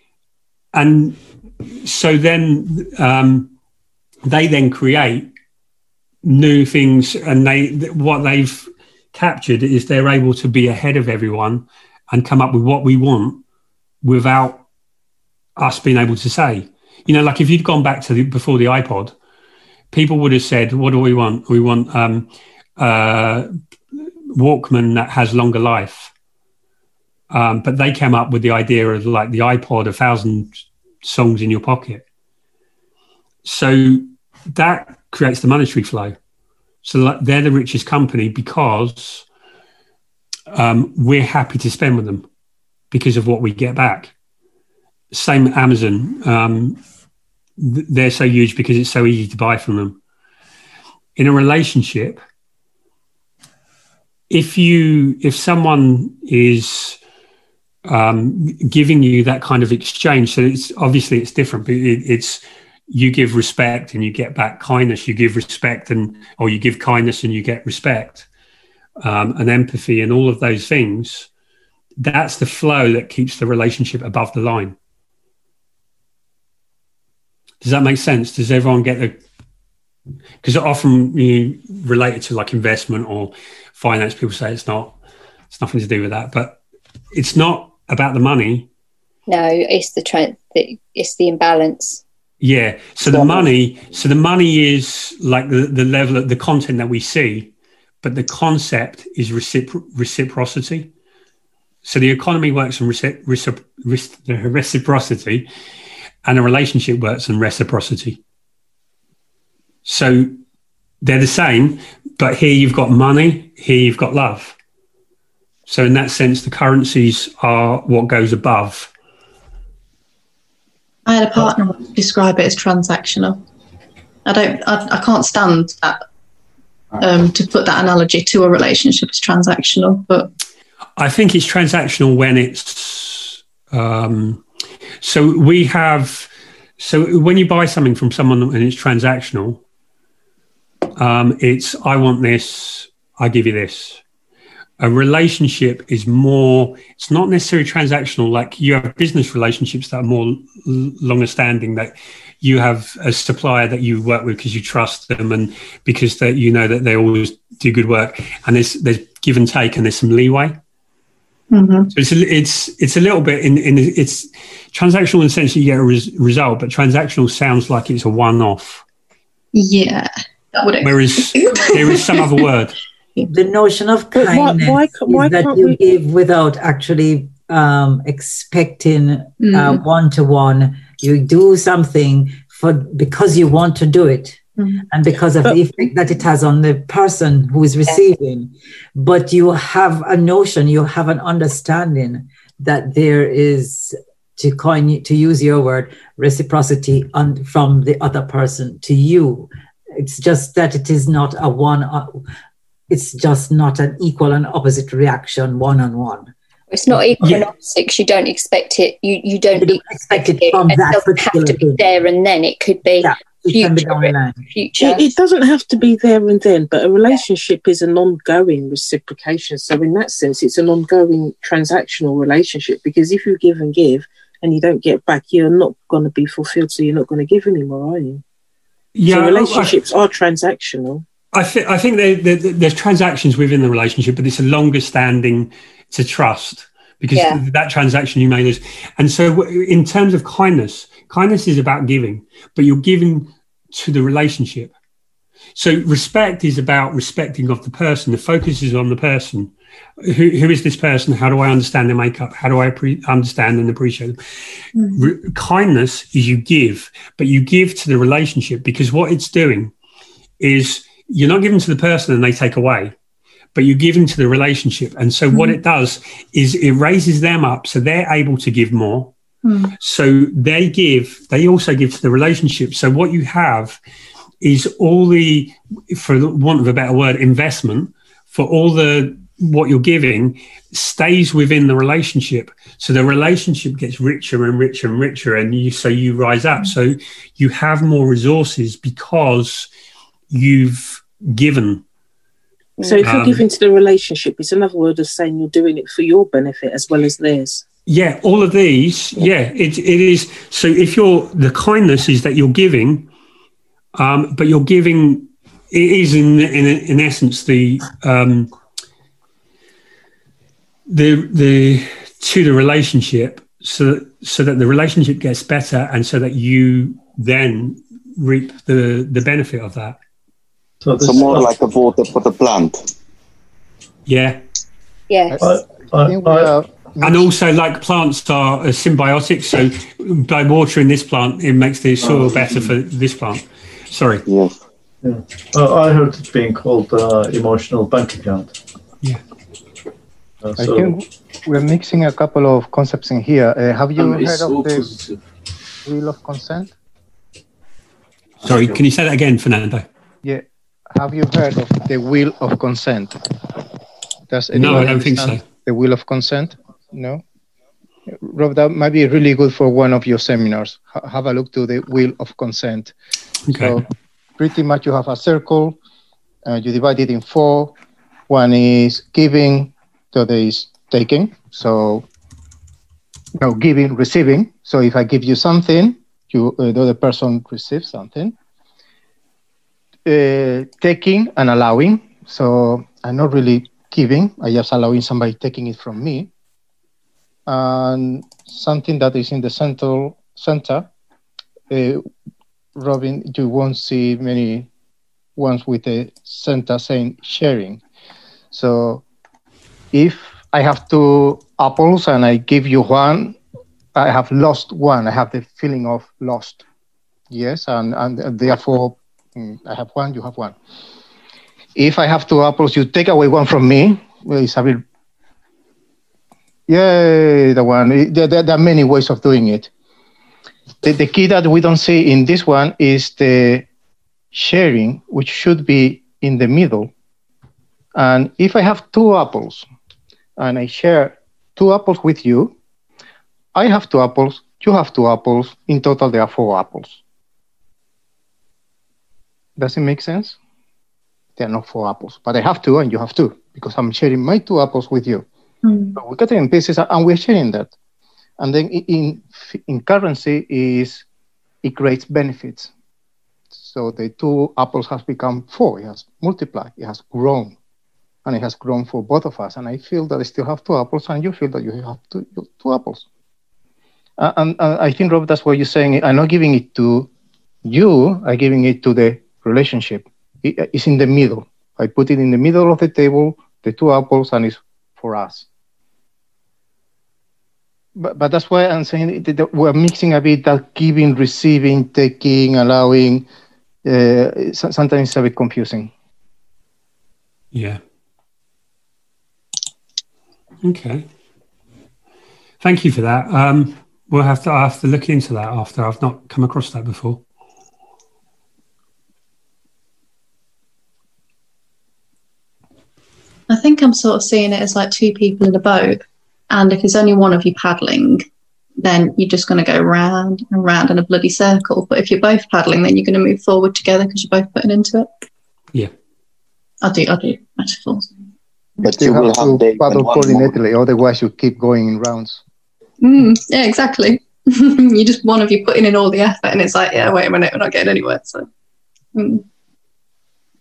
and so then um, they then create new things, and they what they've captured is they're able to be ahead of everyone and come up with what we want without us being able to say. You know, like if you'd gone back to the, before the iPod, people would have said, "What do we want? We want." Um, uh, Walkman that has longer life. Um, but they came up with the idea of like the iPod, a thousand songs in your pocket. So that creates the monetary flow. So they're the richest company because um, we're happy to spend with them because of what we get back. Same Amazon. Um, they're so huge because it's so easy to buy from them. In a relationship, if you if someone is um, giving you that kind of exchange, so it's obviously it's different, but it, it's you give respect and you get back kindness. You give respect and or you give kindness and you get respect um, and empathy and all of those things. That's the flow that keeps the relationship above the line. Does that make sense? Does everyone get the? Because often you relate it to like investment or finance. People say it's not. It's nothing to do with that, but it's not about the money. No, it's the trend. It's the imbalance. Yeah. So the money. So the money is like the the level of the content that we see, but the concept is recipro- reciprocity. So the economy works on recip- recip- reciprocity, and a relationship works on reciprocity. So they're the same, but here you've got money, here you've got love. So in that sense, the currencies are what goes above. I had a partner describe it as transactional. I don't, I, I can't stand that um, to put that analogy to a relationship as transactional, but I think it's transactional when it's um, so we have so when you buy something from someone and it's transactional, um, it's I want this, I give you this. A relationship is more. It's not necessarily transactional. Like you have business relationships that are more longer standing. That you have a supplier that you work with because you trust them and because that you know that they always do good work. And there's there's give and take and there's some leeway. Mm-hmm. So it's a, it's it's a little bit in in it's transactional in the sense that you get a res, result, but transactional sounds like it's a one off. yeah, that would. Whereas there is some other word. *laughs* The notion of But why- kindness why why is that you we- give without actually um, expecting one to one. You do something for because you want to do it. Mm. And because of the effect that it has on the person who is receiving, but you have a notion, you have an understanding that there is, to coin, to use your word, reciprocity on, from the other person to you. It's just that it is not a one. It's just not an equal and opposite reaction, one on one. It's not equal and opposite 'cause you don't expect it. You you don't expect it, from it that doesn't have to be particular there and then. It could be it can be future. down the line. future. It, it doesn't have to be there and then, but a relationship is an ongoing reciprocation. So, in that sense, it's an ongoing transactional relationship because if you give and give and you don't get back, you're not going to be fulfilled. So, you're not going to give anymore, are you? Yeah, so I- relationships are transactional. I think I think there, there, there's transactions within the relationship, but it's a longer standing. A trust because Yeah. that transaction you made is, and so in terms of kindness, kindness is about giving, but you're giving to the relationship. So respect is about respecting of the person. The focus is on the person. Who, who is this person? How do I understand their makeup? How do I pre- understand and appreciate them? Mm-hmm. Re- kindness is you give, but you give to the relationship because what it's doing is you're not giving to the person and they take away, but you're giving to the relationship. And so what hmm. it does is it raises them up so they're able to give more. Hmm. So they give, they also give to the relationship. So what you have is all the, for want of a better word, investment for all the what you're giving stays within the relationship. So the relationship gets richer and richer and richer, and you so you rise up. Hmm. So you have more resources because you've given. So, if you're Um, giving to the relationship, it's another word of saying you're doing it for your benefit as well as theirs. Yeah, all of these. Yeah, it, it is. So if you're the kindness is that you're giving, um, but you're giving. It is in in in essence the um, the the to the relationship, so so that the relationship gets better, and so that you then reap the the benefit of that. So, So more like a water for the plant. Yeah. Yes. and also, like plants are uh, symbiotic, so by watering this plant, it makes the soil better for this plant. Sorry. Yes. Yeah. Uh, I heard it being called uh, emotional bank account. Yeah. Uh, I think we're mixing a couple of concepts in here. Uh, have you Um, heard it's of so the positive. wheel of consent? Sorry, can you say that again, Fernando? Yeah. Have you heard of the wheel of consent? Does No, I don't think so. The will of consent? No. Rob, that might be really good for one of your seminars. Ha- have a look to the will of consent. Okay. So pretty much you have a circle, uh, you divide it in four. One is giving, the other is taking. So no, giving, receiving. So if I give you something, you uh, the other person receives something. Uh, taking and allowing. So I'm not really giving. I just allowing somebody taking it from me. And something that is in the central center. Uh, Robin, you won't see many ones with a center saying sharing. So if I have two apples and I give you one, I have lost one. I have the feeling of lost. Yes, and, and therefore Mm, I have one, you have one. If I have two apples, you take away one from me. Well, bit, yay, the one. There, there, there are many ways of doing it. The, the key that we don't see in this one is the sharing, which should be in the middle. And if I have two apples and I share two apples with you, I have two apples, you have two apples. In total, there are four apples. Does it make sense? They are not four apples, but I have two and you have two because I'm sharing my two apples with you. So we cut it in pieces and we're sharing that. And then in, in currency is it creates benefits. So the two apples has become four. It has multiplied. It has grown, and it has grown for both of us. And I feel that I still have two apples, and you feel that you have two, two apples. And uh, I think Rob, that's what you're saying. I'm not giving it to you. I'm giving it to the relationship. It- it's in the middle. I put it in the middle of the table, the two apples, and it's for us. But, but that's why I'm saying that we're mixing a bit that giving, receiving, taking, allowing. Uh, sometimes it's a bit confusing. Yeah. Okay. Thank you for that. Um, we'll have to I have to look into that after. I've not come across that before. Think I'm sort of seeing it as like two people in a boat, and if there's only one of you paddling, then you're just going to go round and round in a bloody circle. But if you're both paddling, then you're going to move forward together because you're both putting into it. Yeah. I do. I do metaphors. But you, you will have have to days paddle when one coordinately, otherwise you keep going in rounds. Mm, yeah, exactly. *laughs* you just one of you putting in all the effort, and it's like, yeah, wait a minute, we're not getting anywhere. So, mm.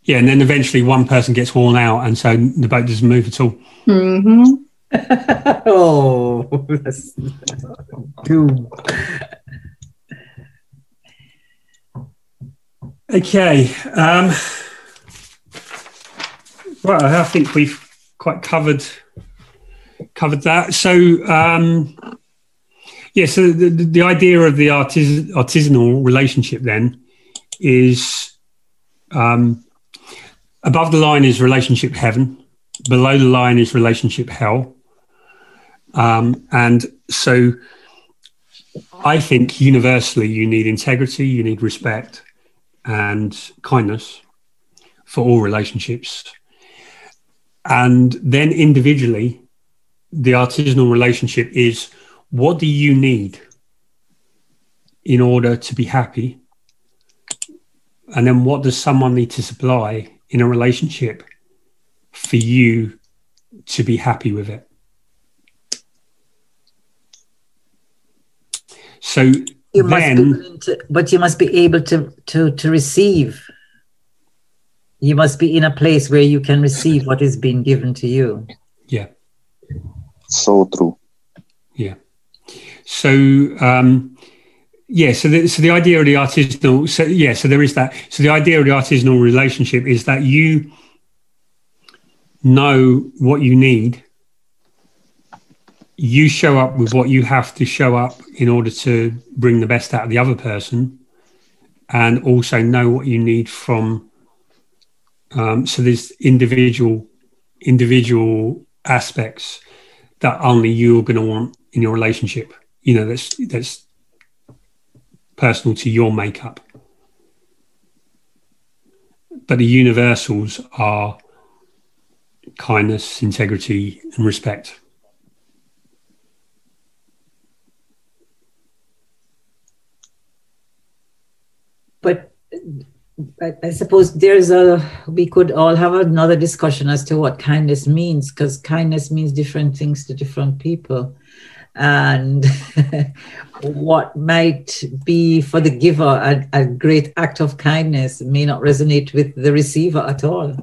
Yeah, and then eventually one person gets worn out, and so the boat doesn't move at all. hmm *laughs* *laughs* oh, that's doom. Okay. Um, well, I think we've quite covered covered that. So, um, yeah. So the, the the idea of the artis- artisanal relationship then is um, above the line is relationship heaven, below the line is relationship hell, um, and so I think universally you need integrity, you need respect, and kindness for all relationships. And then individually, the artisanal relationship is what do you need in order to be happy? And then what does someone need to supply in a relationship for you to be happy with it? So You must be then, willing to, but you must be able to to to receive. You must be in a place where you can receive what is being given to you. yeah. So true. Yeah. So um, yeah, so the, so the idea of the artisanal, so yeah, so there is that. So the idea of the artisanal relationship is that you know what you need. You show up with what you have to show up in order to bring the best out of the other person, and also know what you need from. Um, so there's individual individual aspects that only you're going to want in your relationship. You know, that's that's personal to your makeup. But the universals are kindness, integrity, and respect. But I, suppose there's a, we could all have another discussion as to what kindness means, because kindness means different things to different people. And *laughs* what might be for the giver a, a great act of kindness may not resonate with the receiver at all.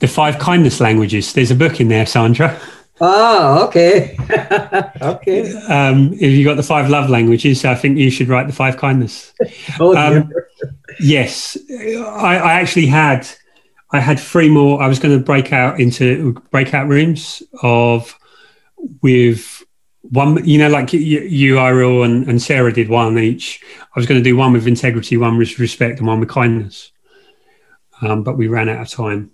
The five kindness languages. There's a book in there, Sandra. Oh, okay. *laughs* okay. Um, if you got the five love languages, I think you should write the five kindness. *laughs* Oh, Um, yes, I, I actually had. I had three more. I was going to break out into breakout rooms of with one. You know, like you, you Ariel, and, and Sarah did one each. I was going to do one with integrity, one with respect, and one with kindness. Um, but we ran out of time.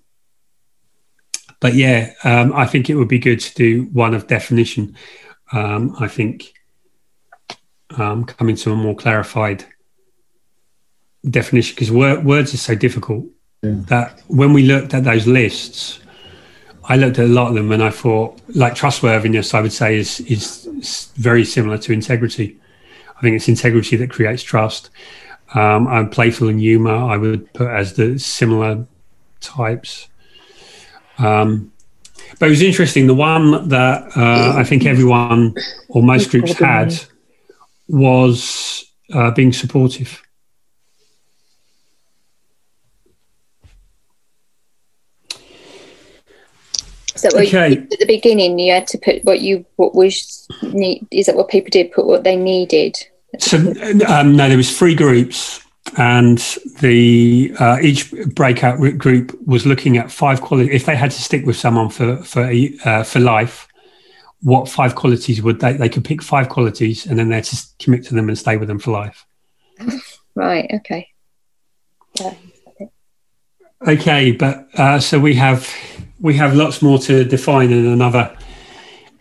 But yeah, um, I think it would be good to do one of definition. Um, I think um, coming to a more clarified definition because wor- words are so difficult that when we looked at those lists, I looked at a lot of them and I thought, like trustworthiness, I would say is is s- very similar to integrity. I think it's integrity that creates trust. Um, and playful and humor, I would put as the similar types. Um, but it was interesting. The one that uh, I think everyone or most groups had was uh, being supportive. So Okay. at the beginning, you had to put what you what was need. Is that what people did? Put what they needed. So um, no, there was three groups, and the uh, each breakout group was looking at five qualities. If they had to stick with someone for for a- uh, for life, what five qualities would they? They could pick five qualities, and then they had to commit to them and stay with them for life. *laughs* Right. Okay. Yeah. Okay, but uh, so we have we have lots more to define in another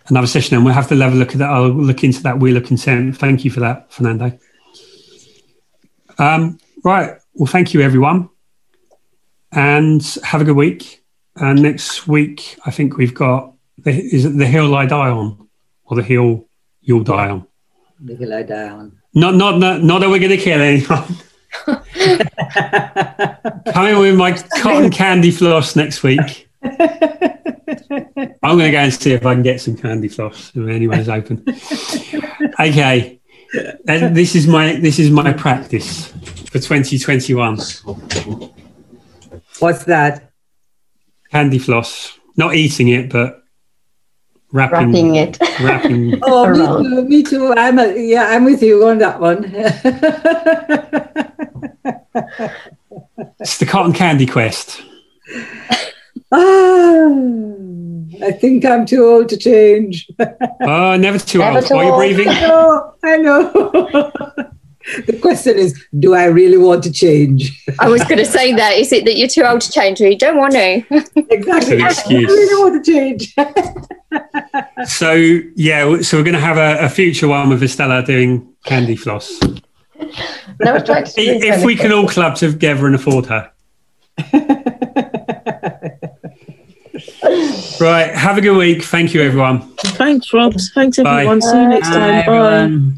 another session, and we'll have to level look at that. I'll look into that wheel of consent. Thank you for that, Fernando. Um, right. Well, thank you, everyone, and have a good week. And next week, I think we've got the, is it the hill I die on, or the hill you'll die on. The hill I die on. Not not not, not that we're going to kill anyone. *laughs* Coming with my cotton candy floss next week. I'm going to go and see if I can get some candy floss if anyone's open. Okay, and this is my this is my practice for 2021. What's that? Candy floss, not eating it, but wrapping, Wrapping it. wrapping. *laughs* Oh, me too. Me too. I'm a, yeah, I'm with you on that one. It's the cotton candy quest. *laughs* ah, I think I'm too old to change. Oh, *laughs* never too Never old. too Are you old. breathing? I know. I know. *laughs* the question is, do I really want to change? I was going to say that. Is it that you're too old to change, or you don't want to? *laughs* exactly. Good I excuse. really want to change. So yeah, so we're going to have a, a future one with Estella doing candy floss. Never tried if we can all club together and afford her. Right. Have a good week. Thank you, everyone. Thanks, Robs. Thanks, Bye. everyone. See you next Bye, time. Bye. everyone.